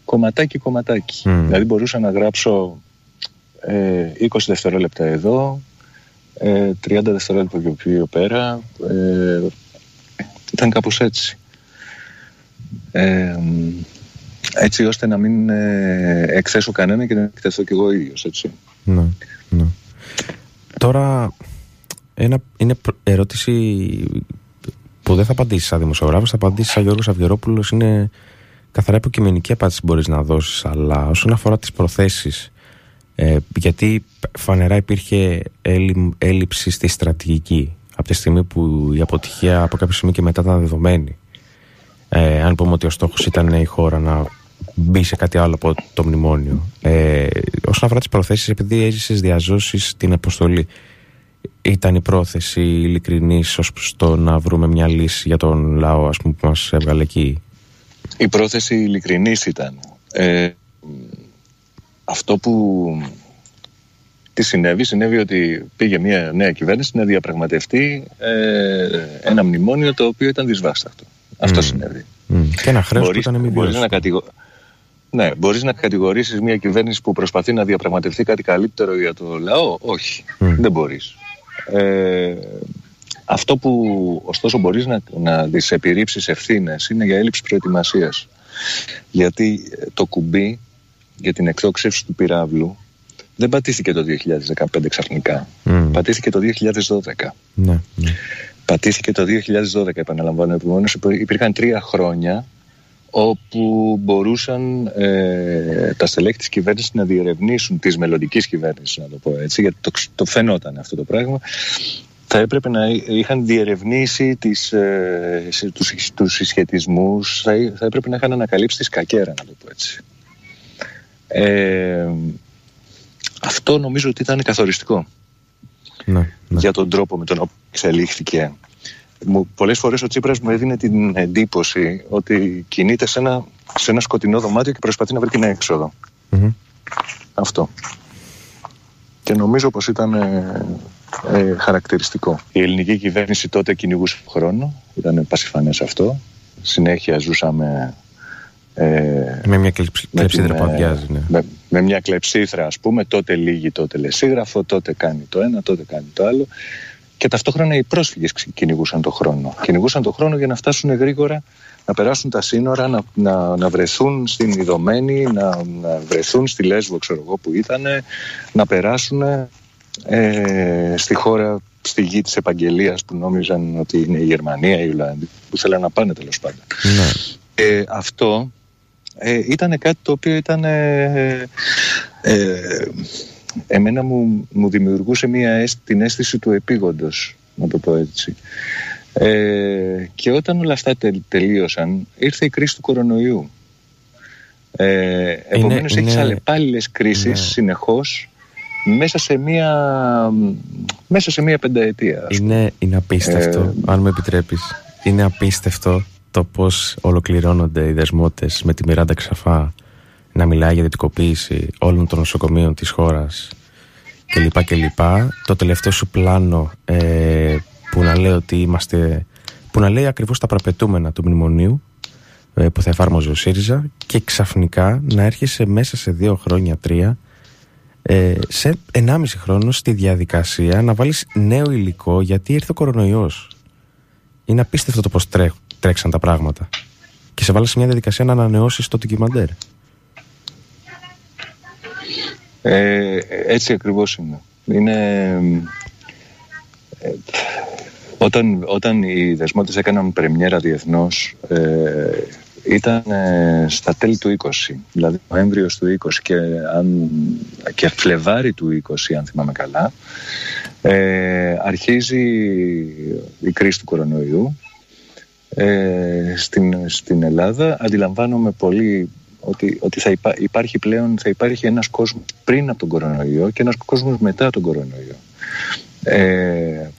κομματάκι κομματάκι δηλαδή μπορούσα να γράψω ε, 20 δευτερόλεπτα εδώ 30 ε, δευτερόλεπτα πιο πιο πέρα ε, ήταν κάπως έτσι έτσι ώστε να μην ε, εκθέσω κανένα και να εκτεθώ κι εγώ ίδιος, έτσι. Ναι, ναι. τώρα ένα, είναι ερώτηση που δεν θα απαντήσεις σαν δημοσιογράφος, θα απαντήσεις σαν Γιώργος Αυγερόπουλος. Είναι καθαρά υποκειμενική απάντηση που μπορείς να δώσεις, αλλά όσον αφορά τις προθέσεις, ε, γιατί φανερά υπήρχε έλλειψη στη στρατηγική από τη στιγμή που η αποτυχία από κάποια στιγμή και μετά ήταν δεδομένη. Ε, αν πούμε ότι ο στόχος ήταν η χώρα να μπει σε κάτι άλλο από το μνημόνιο. Ε, όσον αφορά τις προθέσεις, επειδή έζησες διαζώσεις την αποστολή, ήταν η πρόθεση ειλικρινής στο να βρούμε μια λύση για τον λαό ας πούμε, που μας έβγαλε εκεί; Η πρόθεση ειλικρινής ήταν. Ε, αυτό που τι συνέβη, συνέβη ότι πήγε μια νέα κυβέρνηση να διαπραγματευτεί ε, ένα μνημόνιο το οποίο ήταν δυσβάσταχτο. Αυτό συνέβη. Mm. Και ένα χρέος που ήταν μη μπορείς να, κατηγο... ναι, μπορείς να κατηγορήσεις μια κυβέρνηση που προσπαθεί να διαπραγματευτεί κάτι καλύτερο για το λαό; Όχι, δεν μπορείς. Ε, αυτό που ωστόσο μπορείς να, να τις επιρρύψεις ευθύνες είναι για έλλειψη προετοιμασίας. Γιατί το κουμπί για την εκτόξευση του πυράβλου δεν πατήθηκε το 2015 ξαφνικά. Mm. Πατήθηκε το 2012. Ναι, ναι. Πατήθηκε το 2012, επαναλαμβάνω. Επομένως, υπήρχαν τρία χρόνια όπου μπορούσαν ε, τα στελέχη της κυβέρνησης να διερευνήσουν της μελλοντικής κυβέρνησης, να το πω έτσι, γιατί το, το φαινόταν αυτό το πράγμα, θα έπρεπε να είχαν διερευνήσει τις, ε, τους, τους συσχετισμούς, θα, θα έπρεπε να είχαν ανακαλύψει τη σκακέρα, να το πω έτσι. Ε, αυτό νομίζω ότι ήταν καθοριστικό ναι, ναι. για τον τρόπο με τον οποίο εξελίχθηκε. Μου, πολλές φορές ο Τσίπρας μου έδινε την εντύπωση ότι κινείται σε ένα, σε ένα σκοτεινό δωμάτιο και προσπαθεί να βρει την εξοδο Αυτό. Και νομίζω πως ήταν ε, ε, χαρακτηριστικό. Η ελληνική κυβέρνηση τότε κυνηγούσε χρόνο, ήταν πασιφανές αυτό. Συνέχεια ζούσαμε ε, με μια κλεψίδρα που αδειάζει. Ναι. Με, με, μια κλεψίδρα, ας πούμε, τότε λίγη, τότε λεσίγραφο, τότε κάνει το ένα, τότε κάνει το άλλο. Και ταυτόχρονα οι πρόσφυγες κυνηγούσαν το χρόνο. Κυνηγούσαν το χρόνο για να φτάσουν γρήγορα, να περάσουν τα σύνορα, να, να, να βρεθούν στην Ιδωμένη, να, να βρεθούν στη Λέσβο, ξέρω εγώ που ήταν, να περάσουν ε, στη χώρα, στη γη της επαγγελίας που νόμιζαν ότι είναι η Γερμανία, η Ιουλάνδη, που θέλαν να πάνε τέλος πάντων. Ναι. Ε, αυτό ε, ήταν κάτι το οποίο ήταν ε, ε, εμένα μου, μου δημιουργούσε μια, την αίσθηση του επίγοντος να το πω έτσι. Ε, και όταν όλα αυτά τελείωσαν ήρθε η κρίση του κορονοϊού. Ε, επομένως είναι, έχεις αλλεπάλληλες κρίσεις ναι. συνεχώς μέσα σε μία μέσα σε μία πενταετία είναι, είναι απίστευτο ε, αν με επιτρέπεις. Είναι απίστευτο το πώς ολοκληρώνονται οι δεσμότες με τη Μιράντα Ξαφά να μιλάει για δυτικοποίηση όλων των νοσοκομείων της χώρας κλπ. κλπ. Το τελευταίο σου πλάνο ε, που να λέει ότι είμαστε που να λέει ακριβώς τα πραπετούμενα του μνημονίου ε, που θα εφάρμοζε ο ΣΥΡΙΖΑ και ξαφνικά να έρχεσαι μέσα σε δύο χρόνια, τρία ε, σε ενάμιση χρόνο στη διαδικασία να βάλεις νέο υλικό γιατί ήρθε ο κορονοϊός. Είναι απίστευτο το πώς τρέχουν τρέξαν τα πράγματα. Και σε βάλει σε μια διαδικασία να ανανεώσεις το ντοκιμαντέρ. Ε, έτσι ακριβώς είναι. Είναι... Ε, όταν, όταν οι δεσμότες έκαναν πρεμιέρα διεθνώς ε, ήταν ε, στα τέλη του 20, δηλαδή Νοέμβριος του 20 και, αν, και Φλεβάρι του 20 αν θυμάμαι καλά ε, αρχίζει η κρίση του κορονοϊού ε, στην, στην Ελλάδα αντιλαμβάνομαι πολύ ότι, ότι θα υπάρχει πλέον θα υπάρχει ένας κόσμος πριν από τον κορονοϊό και ένας κόσμος μετά τον κορονοϊό. Ε,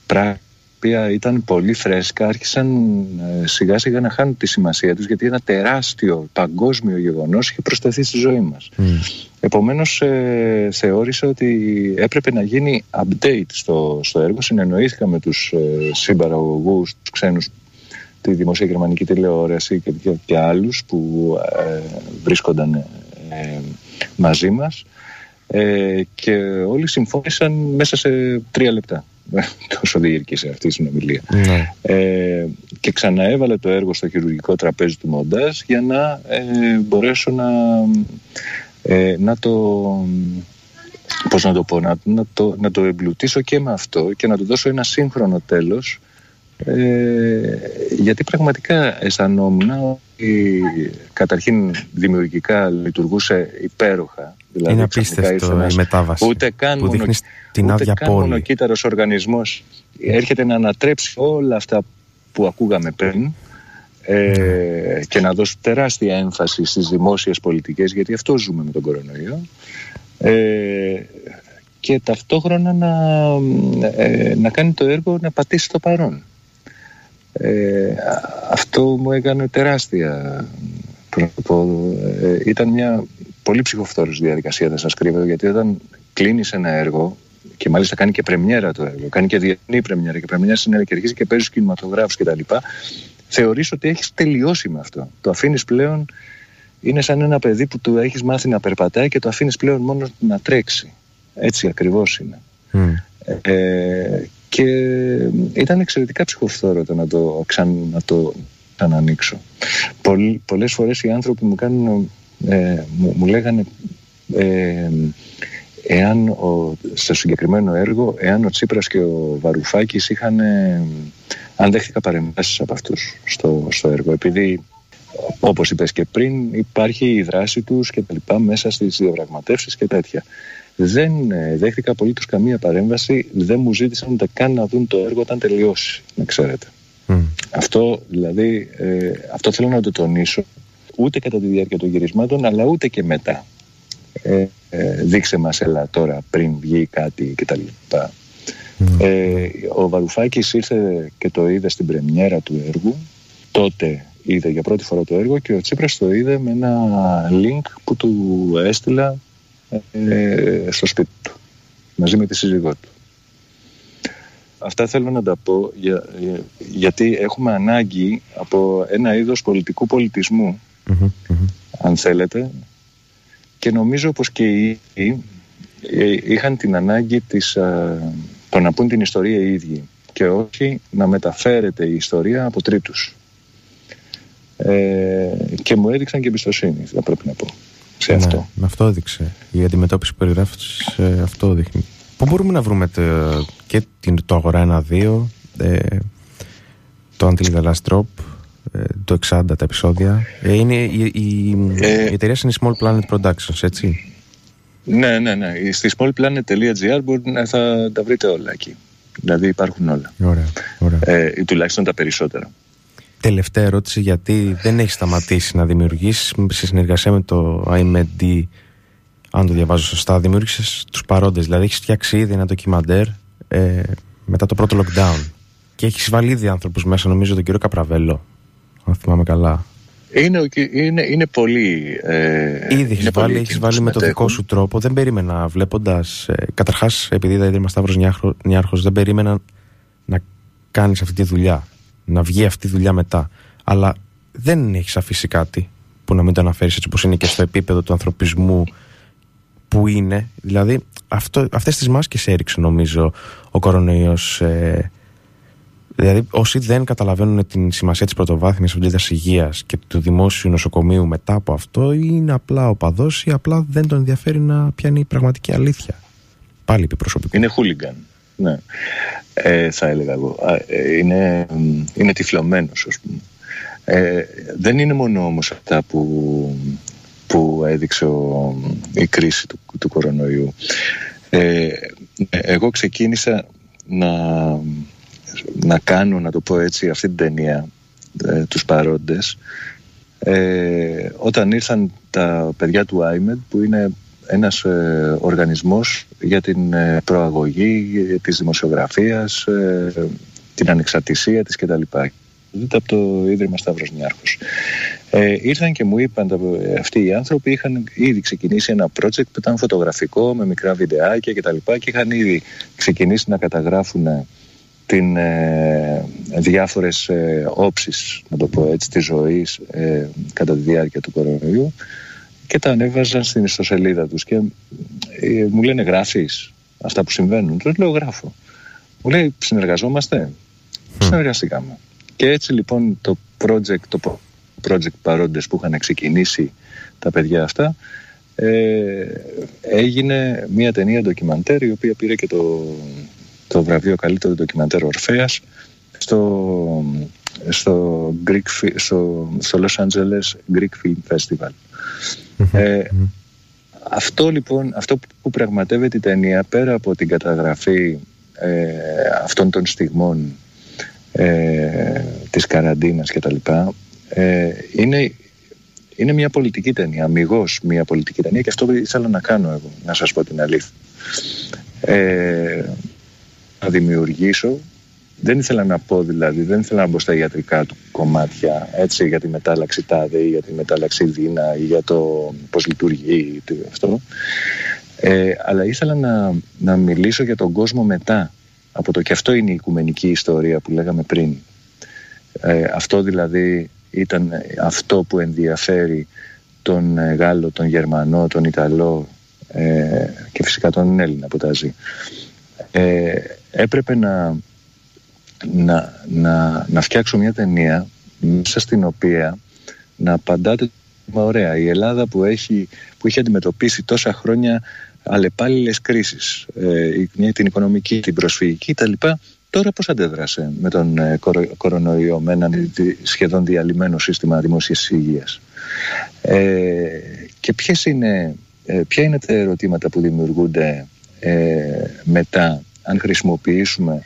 οποία ήταν πολύ φρέσκα άρχισαν ε, σιγά σιγά να χάνουν τη σημασία τους γιατί ένα τεράστιο παγκόσμιο γεγονός είχε προσταθεί στη ζωή μας. Mm. Επομένως ε, θεώρησα ότι έπρεπε να γίνει update στο, στο έργο συνεννοήθηκα με τους ε, συμπαραγωγούς, τους ξένους τη δημοσία γερμανική τηλεόραση και, και, και άλλους που ε, βρίσκονταν ε, μαζί μας. Ε, και όλοι συμφώνησαν μέσα σε τρία λεπτά. <laughs> Τόσο διήρκησε αυτή η συνομιλία. Ναι. ε, και ξαναέβαλε το έργο στο χειρουργικό τραπέζι του Μοντάζ για να ε, μπορέσω να, ε, να το πώς να το πω, να, να, το, να το εμπλουτίσω και με αυτό και να του δώσω ένα σύγχρονο τέλος ε, γιατί πραγματικά αισθανόμουν ότι καταρχήν δημιουργικά λειτουργούσε υπέροχα. Δηλαδή, Είναι απίστευτο η μετάβαση ούτε καν που δείχνεις την άδεια πόλη. ο κύτταρος οργανισμός έρχεται να ανατρέψει όλα αυτά που ακούγαμε πριν ε, και να δώσει τεράστια έμφαση στις δημόσιες πολιτικές γιατί αυτό ζούμε με τον κορονοϊό ε, και ταυτόχρονα να, ε, να κάνει το έργο να πατήσει το παρόν. Ε, αυτό μου έκανε τεράστια ε, ήταν μια πολύ ψυχοφθόρος διαδικασία δεν σας κρύβω γιατί όταν κλείνεις ένα έργο και μάλιστα κάνει και πρεμιέρα το έργο κάνει και διεθνή πρεμιέρα και πρεμιέρα συνέχεια και αρχίζει και παίζει κινηματογράφους κτλ θεωρείς ότι έχεις τελειώσει με αυτό. Το αφήνεις πλέον είναι σαν ένα παιδί που του έχεις μάθει να περπατάει και το αφήνεις πλέον μόνος να τρέξει. Έτσι ακριβώς είναι. Ε, και ήταν εξαιρετικά ψυχοφθόρο το να το, ξαν, να το ξανανοίξω. Πολλ, πολλές φορές οι άνθρωποι μου, κάνουν, ε, μου, λέγανε ε, εάν ο, στο συγκεκριμένο έργο εάν ο Τσίπρας και ο Βαρουφάκης είχαν αν δέχτηκα παρεμβάσεις από αυτούς στο, στο έργο επειδή όπως είπες και πριν υπάρχει η δράση τους και τα λοιπά μέσα στις διαπραγματεύσεις και τέτοια δεν ε, δέχτηκα απολύτως καμία παρέμβαση, δεν μου ζήτησαν ούτε καν να δουν το έργο όταν τελειώσει, να ξέρετε. Αυτό δηλαδή, ε, αυτό θέλω να το τονίσω, ούτε κατά τη διάρκεια των γυρισμάτων, αλλά ούτε και μετά. Ε, ε, δείξε μας έλα τώρα πριν βγει κάτι κτλ. Ε, ο Βαρουφάκης ήρθε και το είδε στην πρεμιέρα του έργου. Τότε είδε για πρώτη φορά το έργο και ο Τσίπρας το είδε με ένα link που του έστειλα ε, στο σπίτι του μαζί με τη σύζυγό του. Αυτά θέλω να τα πω για, γιατί έχουμε ανάγκη από ένα είδος πολιτικού αν θέλετε και νομίζω πως και οι ίδιοι ε, είχαν την ανάγκη της, το να πούν την ιστορία οι ίδιοι και όχι να μεταφέρεται η ιστορία από τρίτους. Ε, και μου έδειξαν και εμπιστοσύνη, θα πρέπει να πω σε ναι, αυτό. Με αυτό έδειξε. Η αντιμετώπιση που περιγράφεις ε, αυτό δείχνει. Πού μπορούμε να βρούμε το, και το Αγορά 1-2, ε, το Until the Last Drop, ε, το 60 τα επεισόδια. Ε, είναι, η, η, η εταιρεία είναι Small Planet Productions, έτσι. Ναι, ναι, ναι. Στη smallplanet.gr μπορεί να θα τα βρείτε όλα εκεί. Δηλαδή υπάρχουν όλα. Ωραία, ωραία. Ε, ή τουλάχιστον τα περισσότερα. Τελευταία ερώτηση, γιατί δεν έχει σταματήσει να δημιουργήσεις σε συνεργασία με το IMD, αν το διαβάζω σωστά, δημιούργησες τους παρόντες. Δηλαδή, έχεις φτιάξει ήδη ένα ντοκιμαντέρ ε, μετά το πρώτο lockdown. Και έχεις βάλει ήδη άνθρωπους μέσα, νομίζω τον κύριο Καπραβέλο, αν θυμάμαι καλά. Είναι, είναι, είναι πολύ. Ε, Ήδη έχεις βάλει, έχεις βάλει με το δικό σου τρόπο. Δεν περίμενα βλέποντας. Ε, Καταρχάς, επειδή είδα Ίδρυμα Σταύρος Νιάρχος, δεν περίμενα να κάνεις αυτή τη δουλειά να βγει αυτή η δουλειά μετά. Αλλά δεν έχεις αφήσει κάτι που να μην το αναφέρεις έτσι όπω είναι και στο επίπεδο του ανθρωπισμού που είναι. Δηλαδή, αυτό, αυτές τις μάσκες έριξε νομίζω ο κορονοϊός. Ε, δηλαδή, όσοι δεν καταλαβαίνουν την σημασία της πρωτοβάθμιας φροντίδας υγείας και του δημόσιου νοσοκομείου μετά από αυτό, είναι απλά οπαδός ή απλά δεν τον ενδιαφέρει να πιάνει η πραγματική αλήθεια. Πάλι επί προσωπικού. Είναι χούλιγκαν. Ναι, ε, θα έλεγα εγώ. Ε, είναι, είναι τυφλωμένος, ας πούμε. Ε, δεν είναι μόνο όμως αυτά που, που έδειξε η κρίση του, του κορονοϊού. Ε, εγώ ξεκίνησα να, να κάνω, να το πω έτσι, αυτή την ταινία, ε, τους παρόντες, ε, όταν ήρθαν τα παιδιά του IMED που είναι ένας ε, οργανισμός για την ε, προαγωγή της δημοσιογραφίας, ε, την ανεξαρτησία της κτλ. Δείτε από το Ίδρυμα Σταύρος Νιάρχος. Ε, ήρθαν και μου είπαν αυτοί οι άνθρωποι είχαν ήδη ξεκινήσει ένα project που ήταν φωτογραφικό με μικρά βιντεάκια κτλ. Και, και είχαν ήδη ξεκινήσει να καταγράφουν την ε, διάφορες ε, όψεις, να το πω έτσι, της ζωής ε, κατά τη διάρκεια του κορονοϊού και τα ανέβαζαν στην ιστοσελίδα τους και ε, μου λένε γράφεις αυτά που συμβαίνουν. Τους λέω γράφω. Μου λέει συνεργαζόμαστε. Mm. Συνεργαστήκαμε. Και έτσι λοιπόν το project, το project παρόντες που είχαν ξεκινήσει τα παιδιά αυτά ε, έγινε μια ταινία ντοκιμαντέρ η οποία πήρε και το, το βραβείο καλύτερο ντοκιμαντέρ Ορφέας στο, στο, Greek, στο, στο Los Angeles Greek Film Festival. Ε, αυτό λοιπόν, αυτό που πραγματεύεται η ταινία πέρα από την καταγραφή ε, αυτών των στιγμών ε, της καραντίνας και τα λοιπά ε, είναι, είναι μια πολιτική ταινία, αμυγός μια πολιτική ταινία και αυτό ήθελα να κάνω εγώ, να σας πω την αλήθεια. Ε, να δημιουργήσω δεν ήθελα να πω δηλαδή, δεν ήθελα να μπω στα ιατρικά του κομμάτια έτσι, για τη μετάλλαξη τάδε ή για τη μετάλλαξη δίνα ή για το πώς λειτουργεί αυτό. Ε, αλλά ήθελα να, να μιλήσω για τον κόσμο μετά από το και αυτό είναι η οικουμενική ιστορία που λέγαμε πριν. Ε, αυτό δηλαδή ήταν αυτό που ενδιαφέρει τον Γάλλο, τον Γερμανό, τον Ιταλό ε, και φυσικά τον Έλληνα που τα ζει. Ε, έπρεπε να, να, να, να φτιάξω μια ταινία μέσα στην οποία να απαντάτε ωραία. Η Ελλάδα που έχει, που έχει αντιμετωπίσει τόσα χρόνια αλλεπάλληλες κρίσεις, ε, την οικονομική, την προσφυγική κτλ. Τώρα πώς αντέδρασε με τον ε, κορονοϊό, με ένα σχεδόν διαλυμένο σύστημα δημόσιας υγείας; Ε, και ποιες είναι, ε, ποια είναι τα ερωτήματα που δημιουργούνται ε, μετά αν χρησιμοποιήσουμε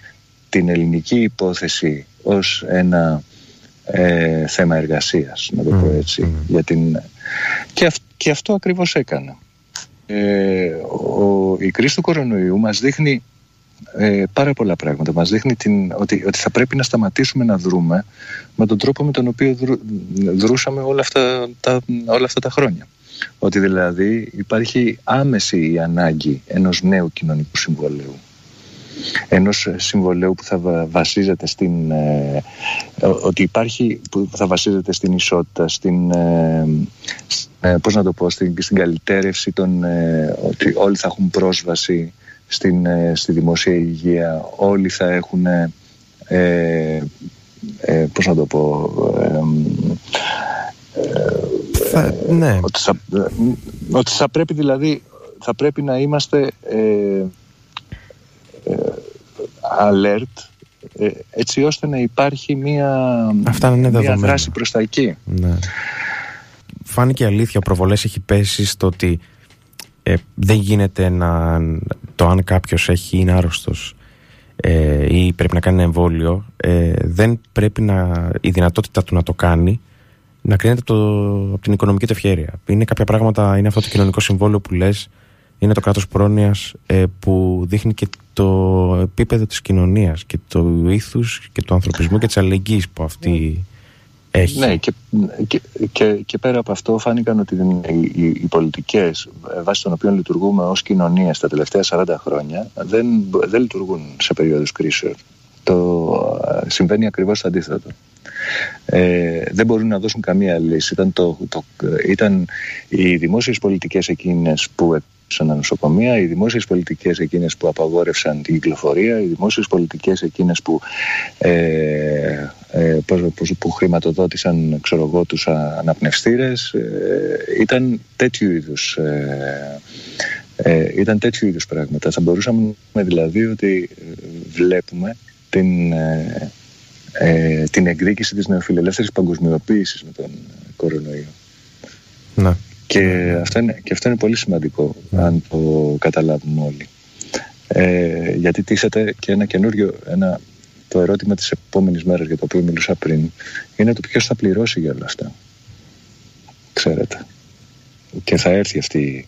την ελληνική υπόθεση ως ένα ε, θέμα εργασίας, να το πω έτσι. Για την... και, και αυτό ακριβώς έκανα. Ε, ο, η κρίση του κορονοϊού μας δείχνει ε, πάρα πολλά πράγματα. Μας δείχνει την, ότι, ότι θα πρέπει να σταματήσουμε να δρούμε με τον τρόπο με τον οποίο δρούσαμε όλα αυτά, τα, όλα αυτά τα χρόνια. Ότι δηλαδή υπάρχει άμεση η ανάγκη ενός νέου κοινωνικού συμβολέου ενός συμβολέου που θα βασίζεται στην ε, ότι υπάρχει που θα βασίζεται στην ισότητα στην, ε, ε, πώς να το πω στην, στην καλυτέρευση των, ότι όλοι θα έχουν πρόσβαση στην, στη δημόσια υγεία όλοι θα έχουν ε, πώς να το πω θα, ναι. ότι, θα, ότι θα πρέπει δηλαδή θα πρέπει να είμαστε alert ε, έτσι ώστε να υπάρχει μια, Αυτά είναι μια δράση προς τα εκεί. Ναι. Φάνηκε αλήθεια, ο προβολές έχει πέσει στο ότι ε, δεν γίνεται να, το αν κάποιος έχει, είναι άρρωστος ε, ή πρέπει να κάνει ένα εμβόλιο ε, δεν πρέπει να, η δυνατότητα του να το κάνει να κρίνεται το, από την οικονομική του ευχαίρεια. Είναι κάποια πράγματα, είναι αυτό το κοινωνικό συμβόλαιο που λες είναι το κράτος πρόνοιας ε, που δείχνει και το επίπεδο της κοινωνίας και το ήθους και του ανθρωπισμού και της αλληλεγγύης που αυτή έχει. Ναι, και, και, και, πέρα από αυτό φάνηκαν ότι οι, οι, οι πολιτικές βάσει των οποίων λειτουργούμε ως κοινωνία τα τελευταία 40 χρόνια δεν, δεν λειτουργούν σε περίοδους κρίσεων. Το συμβαίνει ακριβώς το αντίθετο. Ε, δεν μπορούν να δώσουν καμία λύση. Ήταν, το, το, ήταν οι δημόσιες πολιτικές εκείνες που στα νοσοκομεία, οι δημόσιες πολιτικές εκείνες που απαγόρευσαν την κυκλοφορία, οι δημόσιες πολιτικές εκείνες που, ε, ε, που χρηματοδότησαν ξέρω εγώ, τους αναπνευστήρες ε, ήταν τέτοιου είδους ε, ε, ήταν τέτοιου είδους πράγματα. Θα μπορούσαμε δηλαδή ότι βλέπουμε την, ε, την εκδίκηση της νεοφιλελεύθερης παγκοσμιοποίησης με τον κορονοϊό. Ναι. Και αυτό είναι, και αυτό είναι πολύ σημαντικό, αν το καταλάβουμε όλοι. Ε, γιατί τίθεται και ένα καινούριο, ένα, το ερώτημα της επόμενης μέρας για το οποίο μιλούσα πριν, είναι το ποιος θα πληρώσει για όλα αυτά. Ξέρετε. Και θα έρθει αυτή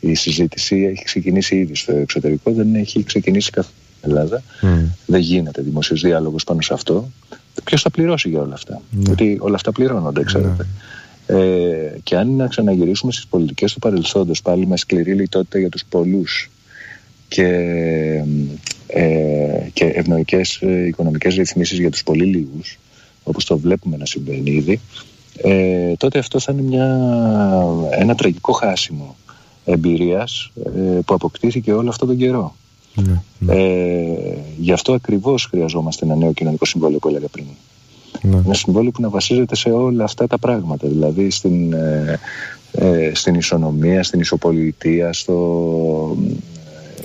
η συζήτηση, έχει ξεκινήσει ήδη στο εξωτερικό, δεν έχει ξεκινήσει καθόλου στην Ελλάδα. Δεν γίνεται δημοσίος διάλογος πάνω σε αυτό. Ποιος θα πληρώσει για όλα αυτά. Mm. Γιατί όλα αυτά πληρώνονται, ξέρετε. Ναι. Ε, και αν να ξαναγυρίσουμε στις πολιτικές του παρελθόντος πάλι με σκληρή λιτότητα για τους πολλούς και, ε, και ευνοϊκές ε, οικονομικές ρυθμίσεις για τους πολύ λίγους όπως το βλέπουμε να συμβαίνει ήδη ε, τότε αυτό θα είναι μια, ένα τραγικό χάσιμο εμπειρίας ε, που αποκτήθηκε όλο αυτόν τον καιρό. Ναι, ναι. Ε, γι' αυτό ακριβώς χρειαζόμαστε ένα νέο κοινωνικό συμβόλαιο που έλεγα πριν. Ναι. Ένα συμβόλαιο που να βασίζεται σε όλα αυτά τα πράγματα. Δηλαδή στην, ε, ε, στην ισονομία, στην ισοπολιτεία, στο,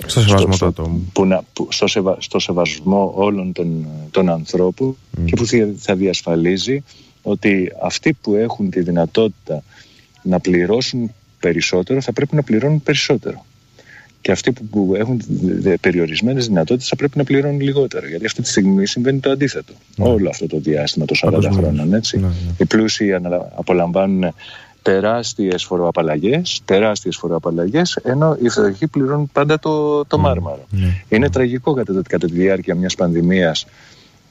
στο σεβασμό στο, που να, που, στο, σεβα, στο σεβασμό όλων των, των ανθρώπων και που θα διασφαλίζει ότι αυτοί που έχουν τη δυνατότητα να πληρώσουν περισσότερο θα πρέπει να πληρώνουν περισσότερο. Και αυτοί που έχουν περιορισμένες δυνατότητες θα πρέπει να πληρώνουν λιγότερο. Γιατί αυτή τη στιγμή συμβαίνει το αντίθετο. Ναι. Όλο αυτό το διάστημα των 40 χρόνων. Έτσι. Ναι, ναι. Οι πλούσιοι απολαμβάνουν τεράστιες φοροαπαλλαγές, τεράστιες φοροαπαλλαγές, ενώ οι φτωχοί πληρώνουν πάντα το, το μάρμαρο. Είναι τραγικό κατά, κατά τη διάρκεια μιας πανδημίας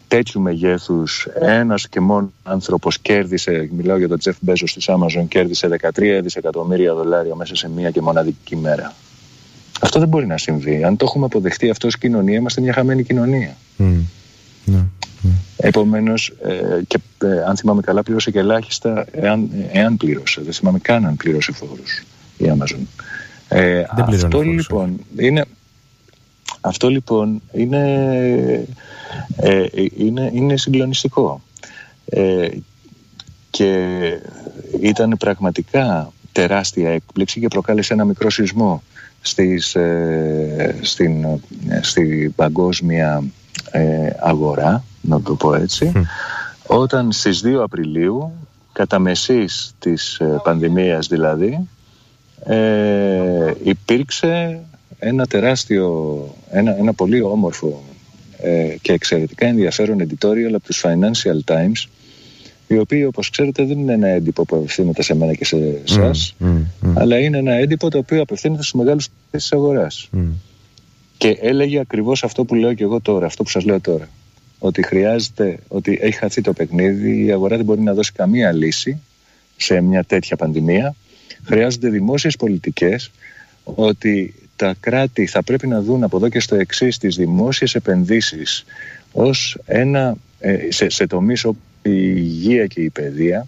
τέτοιου μεγέθους ένας και μόνο άνθρωπος κέρδισε, μιλάω για τον Τζεφ Μπέζος της Amazon, κέρδισε 13 δισεκατομμύρια δολάρια μέσα σε μία και μοναδική μέρα. Αυτό δεν μπορεί να συμβεί. Αν το έχουμε αποδεχτεί αυτό ως κοινωνία, είμαστε μια χαμένη κοινωνία. Mm. Ναι. Επομένως, ε, και ε, αν θυμάμαι καλά, πλήρωσε και ελάχιστα εάν, εάν πλήρωσε. Δεν θυμάμαι καν αν πλήρωσε φόρους η Amazon. Ε, αυτό λοιπόν είναι. Αυτό λοιπόν είναι, ε, είναι, είναι συγκλονιστικό ε, και ήταν πραγματικά τεράστια έκπληξη και προκάλεσε ένα μικρό σεισμό στις, ε, στην, στη παγκόσμια αγορά να το πω έτσι, όταν στις 2 Απριλίου, κατά μεσής της ε, πανδημίας δηλαδή, ε, υπήρξε ένα τεράστιο, ένα, ένα πολύ όμορφο ε, και εξαιρετικά ενδιαφέρον editorial από τους Financial Times οι οποίοι όπως ξέρετε δεν είναι ένα έντυπο που απευθύνεται σε μένα και σε εσάς, αλλά είναι ένα έντυπο το οποίο απευθύνεται στους μεγάλους της αγοράς. Και έλεγε ακριβώς αυτό που λέω και εγώ τώρα, αυτό που σας λέω τώρα ότι χρειάζεται, ότι έχει χαθεί το παιχνίδι, η αγορά δεν μπορεί να δώσει καμία λύση σε μια τέτοια πανδημία. Χρειάζονται δημόσιες πολιτικές, ότι τα κράτη θα πρέπει να δουν από εδώ και στο εξής τις δημόσιες επενδύσεις ως ένα, ε, σε, σε τομείς όπως η υγεία και η παιδεία,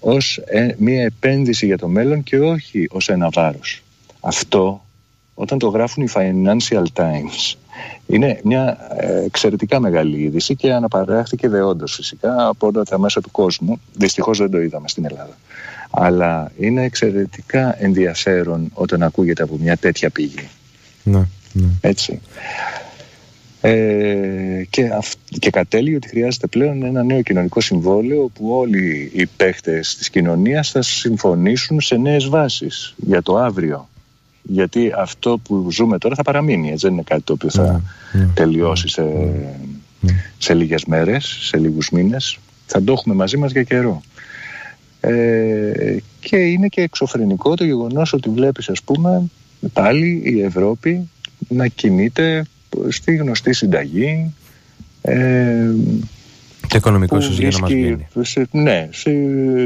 ως ε, μια επένδυση για το μέλλον και όχι ως ένα βάρος. Αυτό όταν το γράφουν οι Financial Times είναι μια ε, εξαιρετικά μεγάλη είδηση και αναπαράχθηκε δεόντως φυσικά από όλα τα μέσα του κόσμου. Δυστυχώς δεν το είδαμε στην Ελλάδα. Αλλά είναι εξαιρετικά ενδιαφέρον όταν ακούγεται από μια τέτοια πηγή. Ναι, ναι. Έτσι. Ε, και, και κατέληγε ότι χρειάζεται πλέον ένα νέο κοινωνικό συμβόλαιο όπου όλοι οι παίχτες της κοινωνίας θα συμφωνήσουν σε νέες βάσεις για το αύριο γιατί αυτό που ζούμε τώρα θα παραμείνει. Έτσι δεν είναι κάτι το οποίο θα ναι, ναι. τελειώσει σε, ναι. σε λίγες μέρες, σε λίγους μήνες. Θα το έχουμε μαζί μας για καιρό. Ε, και είναι και εξωφρενικό το γεγονός ότι βλέπεις ας πούμε πάλι η Ευρώπη να κινείται στη γνωστή συνταγή ε, το οικονομικός ίσως για να μας βγαίνει. Ναι,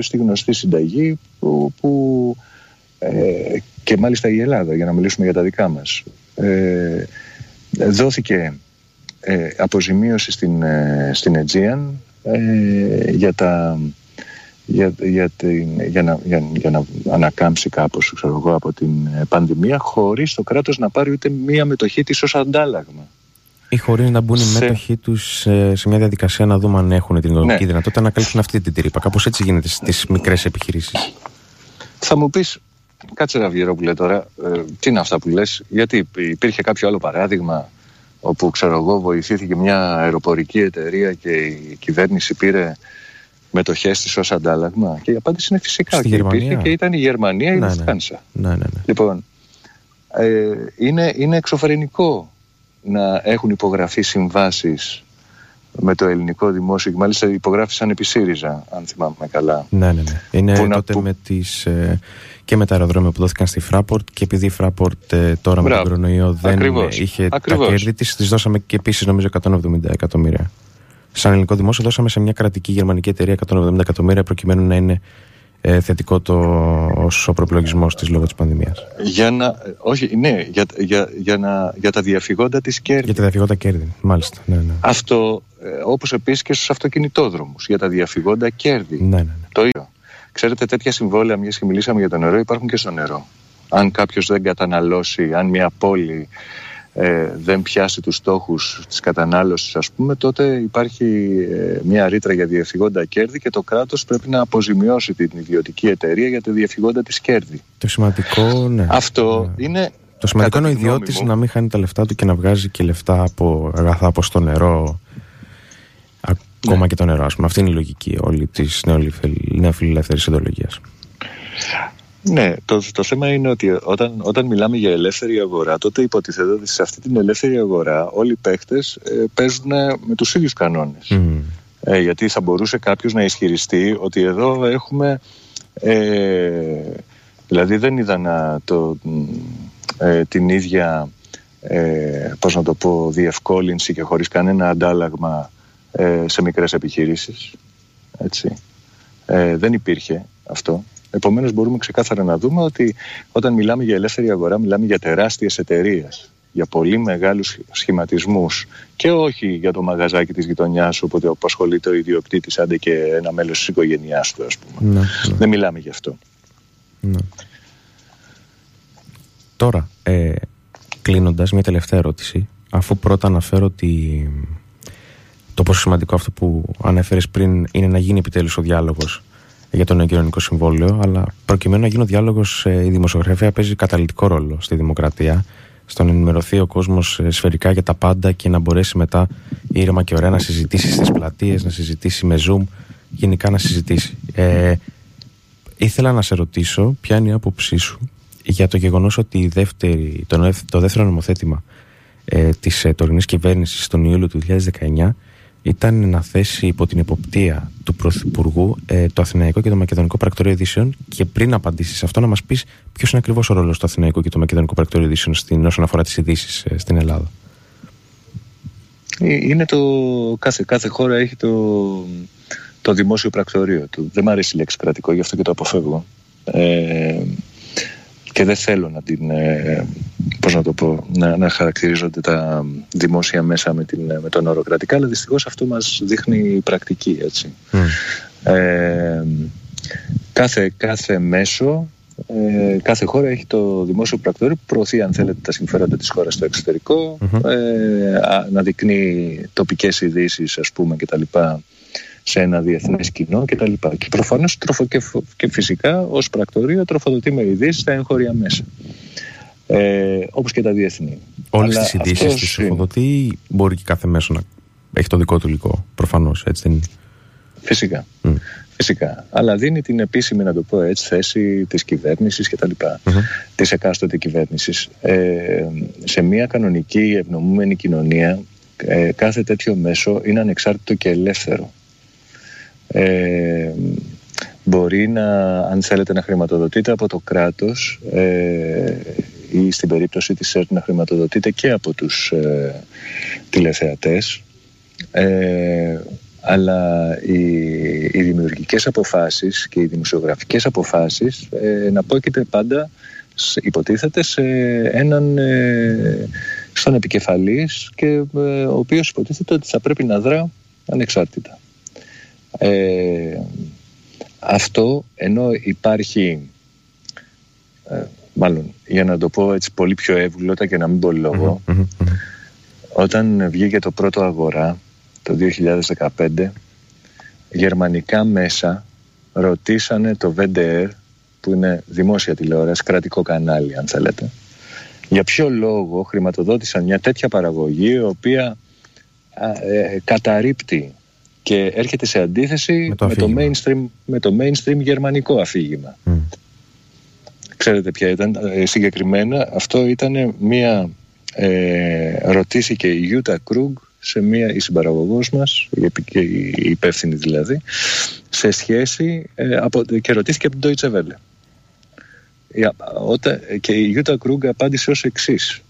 στη, γνωστή συνταγή που, που ε, και μάλιστα η Ελλάδα, για να μιλήσουμε για τα δικά μας. Ε, δόθηκε ε, αποζημίωση στην, ε, στην Aegean ε, για, τα, για, για, την, για, να, για, για να ανακάμψει κάπως ξέρω εγώ, από την πανδημία χωρίς το κράτος να πάρει ούτε μία μετοχή της ως αντάλλαγμα. Ή χωρίς να μπουν οι μέτοχοί τους σε μια διαδικασία να δούμε αν έχουν την οικονομική ναι. δυνατότητα να καλύψουν αυτή την τρύπα. Κάπως έτσι γίνεται στις μικρές επιχειρήσεις. Θα μου πεις, Κάτσε να βγει που λέει τώρα. Ε, τι είναι αυτά που λες, γιατί υπήρχε κάποιο άλλο παράδειγμα όπου ξέρω εγώ βοηθήθηκε μια αεροπορική εταιρεία και η κυβέρνηση πήρε μετοχές της ως αντάλλαγμα και η απάντηση είναι φυσικά Στη και υπήρχε και ήταν η Γερμανία ή η ναι, ναι. ναι, ναι, ναι. Λοιπόν, ε, είναι, είναι εξωφρενικό να έχουν υπογραφεί συμβάσεις με το ελληνικό δημόσιο και μάλιστα υπογράφησαν επί ΣΥΡΙΖΑ, αν θυμάμαι καλά. Ναι, ναι, ναι. Είναι που τότε με τις, ε, και με τα αεροδρόμια που δόθηκαν στη Fraport και επειδή η Fraport ε, τώρα Μπράβο. με τον κορονοϊό δεν Ακριβώς. είχε Ακριβώς. τα κέρδη της, τις δώσαμε και επίσης νομίζω 170 εκατομμύρια. Σαν ελληνικό δημόσιο δώσαμε σε μια κρατική γερμανική εταιρεία 170 εκατομμύρια προκειμένου να είναι ε, θετικό το, ως ο προπλογισμός της λόγω της πανδημίας. Για να, όχι, ναι, για, για, για, να, για τα διαφυγόντα της κέρδη. Για τα διαφυγόντα κέρδη, μάλιστα. Ναι, ναι. Αυτό, ε, όπως επίσης και στους αυτοκινητόδρομους, για τα διαφυγόντα κέρδη. Ναι, ναι, ναι. Το ίδιο. Ξέρετε, τέτοια συμβόλαια, μιας και μιλήσαμε για το νερό, υπάρχουν και στο νερό. Αν κάποιος δεν καταναλώσει, αν μια πόλη ε, δεν πιάσει τους στόχους της κατανάλωσης ας πούμε τότε υπάρχει ε, μια ρήτρα για διαφυγόντα κέρδη και το κράτος πρέπει να αποζημιώσει την ιδιωτική εταιρεία για τη διαφυγόντα της κέρδη. Το σημαντικό, ναι. Αυτό ναι. είναι... Το σημαντικό είναι ο ιδιώτης να μην χάνει τα λεφτά του και να βγάζει και λεφτά από αγαθά όπως το νερό ακόμα ναι. και το νερό. Ας πούμε. Αυτή είναι η λογική όλη της νεοφιλελεύθερης ιδεολογίας. Ναι, το, το θέμα είναι ότι όταν, όταν μιλάμε για ελεύθερη αγορά, τότε υποτιθέτω ότι σε αυτή την ελεύθερη αγορά όλοι οι παίχτε ε, παίζουν με τους ίδιους κανόνες. Ε, γιατί θα μπορούσε κάποιος να ισχυριστεί ότι εδώ έχουμε. Ε, δηλαδή δεν είδα το, ε, την ίδια ε, πώς να το πω, διευκόλυνση και χωρίς κανένα αντάλλαγμα ε, σε μικρές επιχειρήσεις. Έτσι. Ε, δεν υπήρχε αυτό. Επομένως, μπορούμε ξεκάθαρα να δούμε ότι όταν μιλάμε για ελεύθερη αγορά, μιλάμε για τεράστιες εταιρείες, για πολύ μεγάλους σχηματισμούς και όχι για το μαγαζάκι της γειτονιάς οπότε όπου ασχολείται ο ιδιοκτήτη, άντε και ένα μέλος της οικογένειάς του, ας πούμε. Ναι, ναι. Δεν μιλάμε γι' αυτό. Ναι. Τώρα, ε, κλείνοντας, μια τελευταία ερώτηση. Αφού πρώτα αναφέρω ότι το πόσο σημαντικό αυτό που ανέφερες πριν είναι να γίνει επιτέλους ο διάλογος για το νέο κοινωνικό συμβόλαιο, αλλά προκειμένου να γίνει ο διάλογος, ε, η δημοσιογραφία παίζει καταλητικό ρόλο στη δημοκρατία. Στο να ενημερωθεί ο κόσμος ε, σφαιρικά για τα πάντα και να μπορέσει μετά ήρεμα και ωραία να συζητήσει στις πλατείες, να συζητήσει με Zoom, γενικά να συζητήσει. Ε, ήθελα να σε ρωτήσω ποια είναι η άποψή σου για το γεγονός ότι η δεύτερη, το, το δεύτερο νομοθέτημα ε, της ε, τωρινής κυβέρνησης τον Ιούλιο του 2019 ήταν να θέσει υπό την υποπτία του Πρωθυπουργού ε, το Αθηναϊκό και το Μακεδονικό Πρακτορείο Ειδήσεων και πριν απαντήσεις σε αυτό να μας πεις ποιος είναι ακριβώς ο ρόλος του Αθηναϊκού και του Μακεδονικού Πρακτορείο Ειδήσεων στην, όσον αφορά τις ειδήσεις ε, στην Ελλάδα. Ε, είναι το. Κάθε, κάθε χώρα έχει το, το δημόσιο πρακτορείο του. Δεν μου αρέσει η λέξη κρατικό, γι' αυτό και το αποφεύγω. Ε, και δεν θέλω να την, ε, πώς να το πω, να, να χαρακτηρίζονται τα δημόσια μέσα με, την, με τον όρο κρατικά, αλλά δυστυχώς αυτό μας δείχνει η πρακτική, έτσι. Ε, κάθε, κάθε μέσο, ε, κάθε χώρα έχει το δημόσιο πρακτορείο που προωθεί, αν θέλετε, τα συμφέροντα της χώρας στο εξωτερικό, ε, να δεικνύει τοπικές ειδήσεις, ας πούμε, κτλ σε ένα διεθνές κοινό κτλ. Και, και προφανώς και, και φυσικά ως πρακτορείο τροφοδοτεί με ειδήσεις στα εγχώρια μέσα. Ε, όπως και τα διεθνή. Όλες τις ειδήσεις τις τροφοδοτεί μπορεί και κάθε μέσο να έχει το δικό του υλικό προφανώς έτσι δεν είναι; Φυσικά. Φυσικά. Αλλά δίνει την επίσημη, να το πω έτσι, θέση της κυβέρνησης και τα λοιπά. Mm-hmm. Της εκάστοτε κυβέρνησης. Ε, σε μια κανονική ευνομούμενη κοινωνία ε, κάθε τέτοιο μέσο είναι ανεξάρτητο και ελεύθερο ε, μπορεί να, αν θέλετε, να χρηματοδοτείτε από το κράτος ε, ή στην περίπτωση της ΕΡΤ να χρηματοδοτείτε και από τους ε, τηλεθεατές ε, αλλά οι, οι δημιουργικές αποφάσεις και οι δημοσιογραφικές αποφάσεις ε, να πόκειται πάντα υποτίθεται σε έναν ε, στον επικεφαλής και ε, ο οποίος υποτίθεται ότι θα πρέπει να δρά ανεξάρτητα. Ε, αυτό ενώ υπάρχει ε, μάλλον για να το πω έτσι πολύ πιο εύγλωτα και να μην πω λόγο όταν βγήκε το πρώτο αγορά το 2015 γερμανικά μέσα ρωτήσανε το VDR που είναι δημόσια τηλεόραση, κρατικό κανάλι αν θέλετε για ποιο λόγο χρηματοδότησαν μια τέτοια παραγωγή η οποία ε, καταρρύπτει και έρχεται σε αντίθεση με το, με το, mainstream, με το mainstream γερμανικό αφήγημα. Ξέρετε ποια ήταν ε, συγκεκριμένα. Αυτό ήταν μία ε, ρωτήθηκε η Ιούτα Κρούγκ σε μία, η συμπαραγωγός μας, η, η υπεύθυνη δηλαδή, σε σχέση ε, από, και ρωτήθηκε από την Deutsche Welle. Όταν, και η Ιούτα Κρούγκ απάντησε ως εξής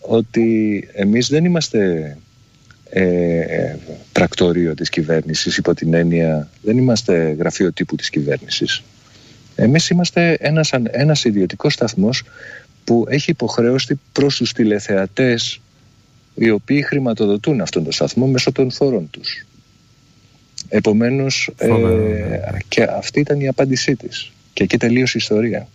ότι εμείς δεν είμαστε ε, πρακτορείο της κυβέρνησης υπό την έννοια δεν είμαστε γραφείο τύπου της κυβέρνησης. Εμείς είμαστε ένας, ένας ιδιωτικός σταθμός που έχει υποχρέωση προς τους τηλεθεατές οι οποίοι χρηματοδοτούν αυτόν τον σταθμό μέσω των φόρων τους. Επομένως ε, και αυτή ήταν η απάντησή της και εκεί τελείωσε η ιστορία.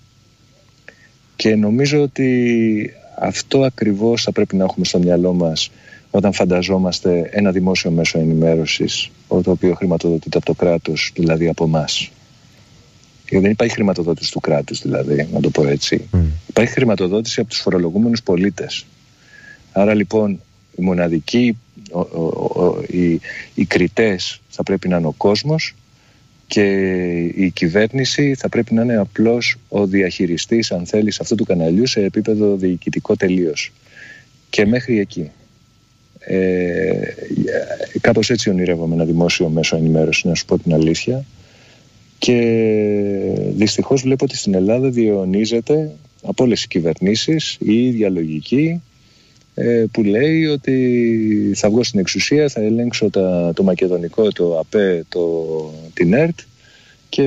Και νομίζω ότι αυτό ακριβώς θα πρέπει να έχουμε στο μυαλό μας όταν φανταζόμαστε ένα δημόσιο μέσο ενημέρωσης το οποίο χρηματοδοτείται από το κράτος, δηλαδή από εμάς. Δεν υπάρχει χρηματοδότηση του κράτους δηλαδή, να το πω έτσι. Mm. Υπάρχει χρηματοδότηση από τους φορολογούμενους πολίτες. Άρα λοιπόν οι μοναδικοί, ο, ο, οι, οι κριτές θα πρέπει να είναι ο κόσμος και η κυβέρνηση θα πρέπει να είναι απλώς ο διαχειριστής αν θέλεις αυτού του καναλιού σε επίπεδο διοικητικό τελείως και μέχρι εκεί ε, κάπως έτσι ονειρεύομαι ένα δημόσιο μέσο ενημέρωσης να σου πω την αλήθεια και δυστυχώς βλέπω ότι στην Ελλάδα διαιωνίζεται από όλες τις κυβερνήσεις η ίδια λογική ε, που λέει ότι θα βγω στην εξουσία, θα ελέγξω τα, το μακεδονικό, το ΑΠΕ, το, την ΕΡΤ και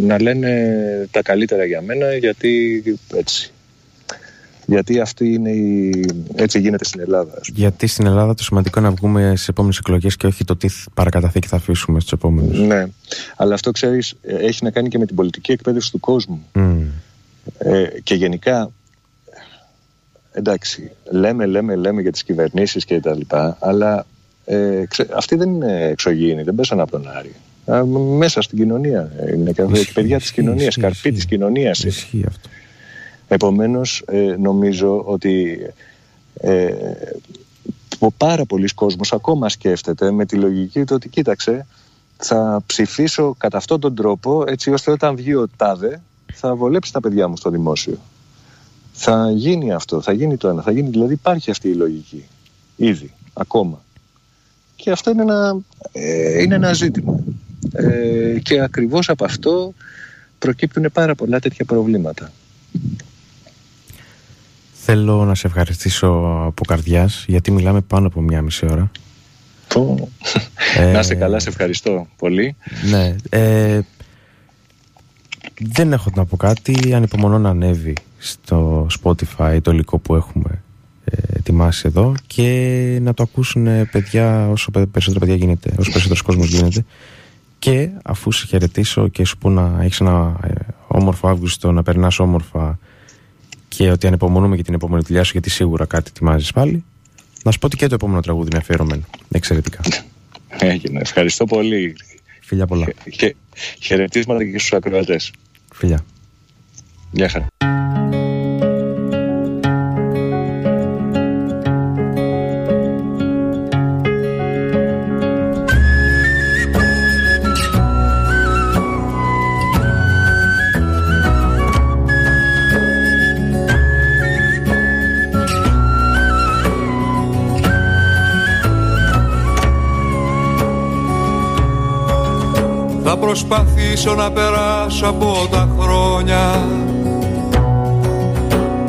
να λένε τα καλύτερα για μένα γιατί έτσι. Γιατί αυτή είναι η... έτσι γίνεται στην Ελλάδα. Γιατί στην Ελλάδα το σημαντικό είναι να βγούμε στις επόμενες εκλογές και όχι το τι παρακαταθήκη θα αφήσουμε στους επόμενους. Ναι. Αλλά αυτό ξέρεις, έχει να κάνει και με την πολιτική εκπαίδευση του κόσμου. Mm. Ε, και γενικά εντάξει, λέμε, λέμε, λέμε για τις κυβερνήσεις και τα λοιπά, αλλά ε, αυτοί δεν είναι εξωγήινοι, δεν πέσαν από τον Άρη. μέσα στην κοινωνία είναι και παιδιά της κοινωνίας, καρπή της κοινωνίας. Ισχύει αυτό. Επομένως, ε, νομίζω ότι ε, πάρα πολλοί κόσμος ακόμα σκέφτεται με τη λογική του ότι κοίταξε, θα ψηφίσω κατά αυτόν τον τρόπο έτσι ώστε όταν βγει ο τάδε θα βολέψει τα παιδιά μου στο δημόσιο θα γίνει αυτό, θα γίνει το ένα, θα γίνει, δηλαδή υπάρχει αυτή η λογική ήδη, ακόμα. Και αυτό είναι ένα, ε, είναι ένα ζήτημα. Ε, και ακριβώς από αυτό προκύπτουν πάρα πολλά τέτοια προβλήματα. Θέλω να σε ευχαριστήσω από καρδιάς γιατί μιλάμε πάνω από μία μισή ώρα. Ε, να είσαι καλά, σε ευχαριστώ πολύ. Ναι, ε, δεν έχω να πω κάτι, ανυπομονώ να ανέβει στο Spotify το υλικό που έχουμε ε, ετοιμάσει εδώ και να το ακούσουν παιδιά όσο περισσότερα παιδιά γίνεται, όσο περισσότερος κόσμος γίνεται και αφού σε χαιρετήσω και σου πω να έχεις ένα ε, όμορφο Αύγουστο, να περνάς όμορφα και ότι ανυπομονούμε για την επόμενη δουλειά σου γιατί σίγουρα κάτι ετοιμάζεις πάλι να σου πω ότι και το επόμενο τραγούδι είναι αφιερωμένο. Εξαιρετικά. <laughs> Έγινε. Ευχαριστώ πολύ. Φιλιά πολλά. Και, χαιρετίσματα και στους ακροατές. Φιλιά. Γεια χαρά. Προσπαθήσω να περάσω από τα χρόνια.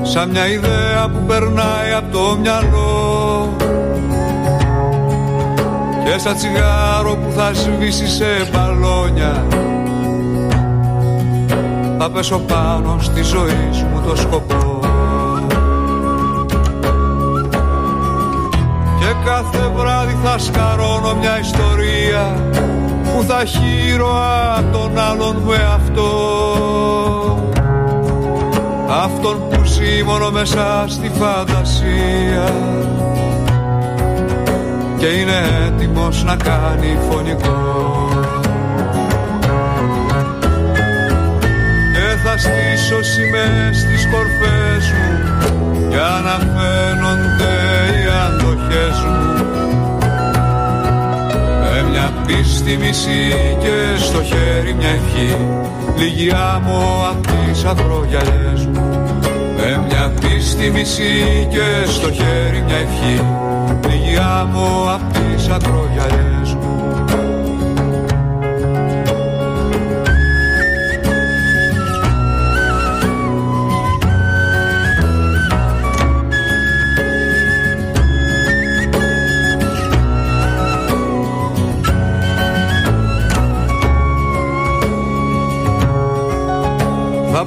Σαν μια ιδέα που περνάει από το μυαλό. Και σαν τσιγάρο που θα σβήσει σε μπαλόνια. Θα πέσω πάνω στη ζωή μου το σκοπό. Και κάθε βράδυ θα σκαρώνω μια ιστορία που θα χείρω απ' τον άλλον μου εαυτό. Αυτόν που ζει μόνο μέσα στη φαντασία. Και είναι έτοιμος να κάνει φωνικό. Και θα στήσω σημαίες στις κορφές μου για να φαίνονται οι αντοχές μου μια πίστη μισή και στο χέρι μια ευχή. Λίγη άμμο απ' τις αγρογιαλιές μου. Με μια πίστη μισή και στο χέρι μια ευχή. Λίγη άμμο απ' τις αγρογιαλιές μου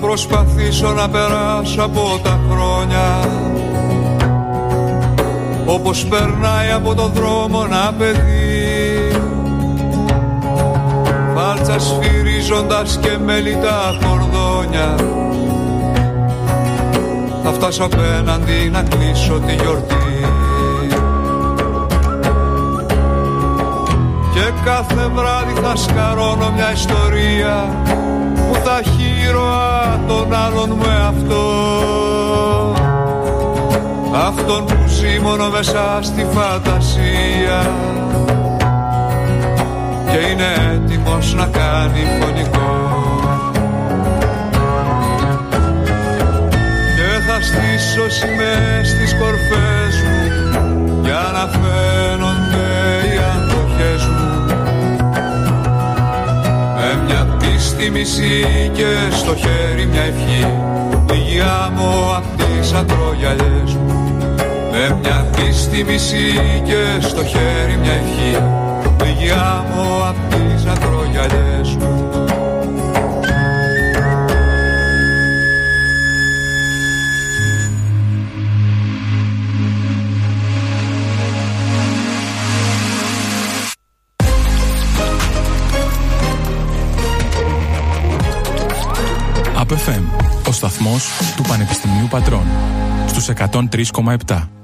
προσπαθήσω να περάσω από τα χρόνια. Όπως περνάει από το δρόμο ένα παιδί. Φάλτσας σφυρίζοντας και μέλη τα κορδόνια. Θα φτάσω απέναντι να κλείσω τη γιορτή. Και κάθε βράδυ θα σκαρώνω μια ιστορία. Που θα χείροα τον άλλον με αυτό. Αυτόν που ζει μόνο μέσα στη φαντασία. Και είναι έτοιμος να κάνει φωνικό. Στήσω σημαίες στις κορφές μου για να φαίνονται πίστη μισή και στο χέρι μια ευχή. Λίγη άμμο απ' τις ακρογιαλιές μου. Με μια πίστη μισή και στο χέρι μια ευχή. Λίγη άμμο απ' τις ακρογιαλιές μου σταθμός του Πανεπιστημίου Πατρών στους 103,7.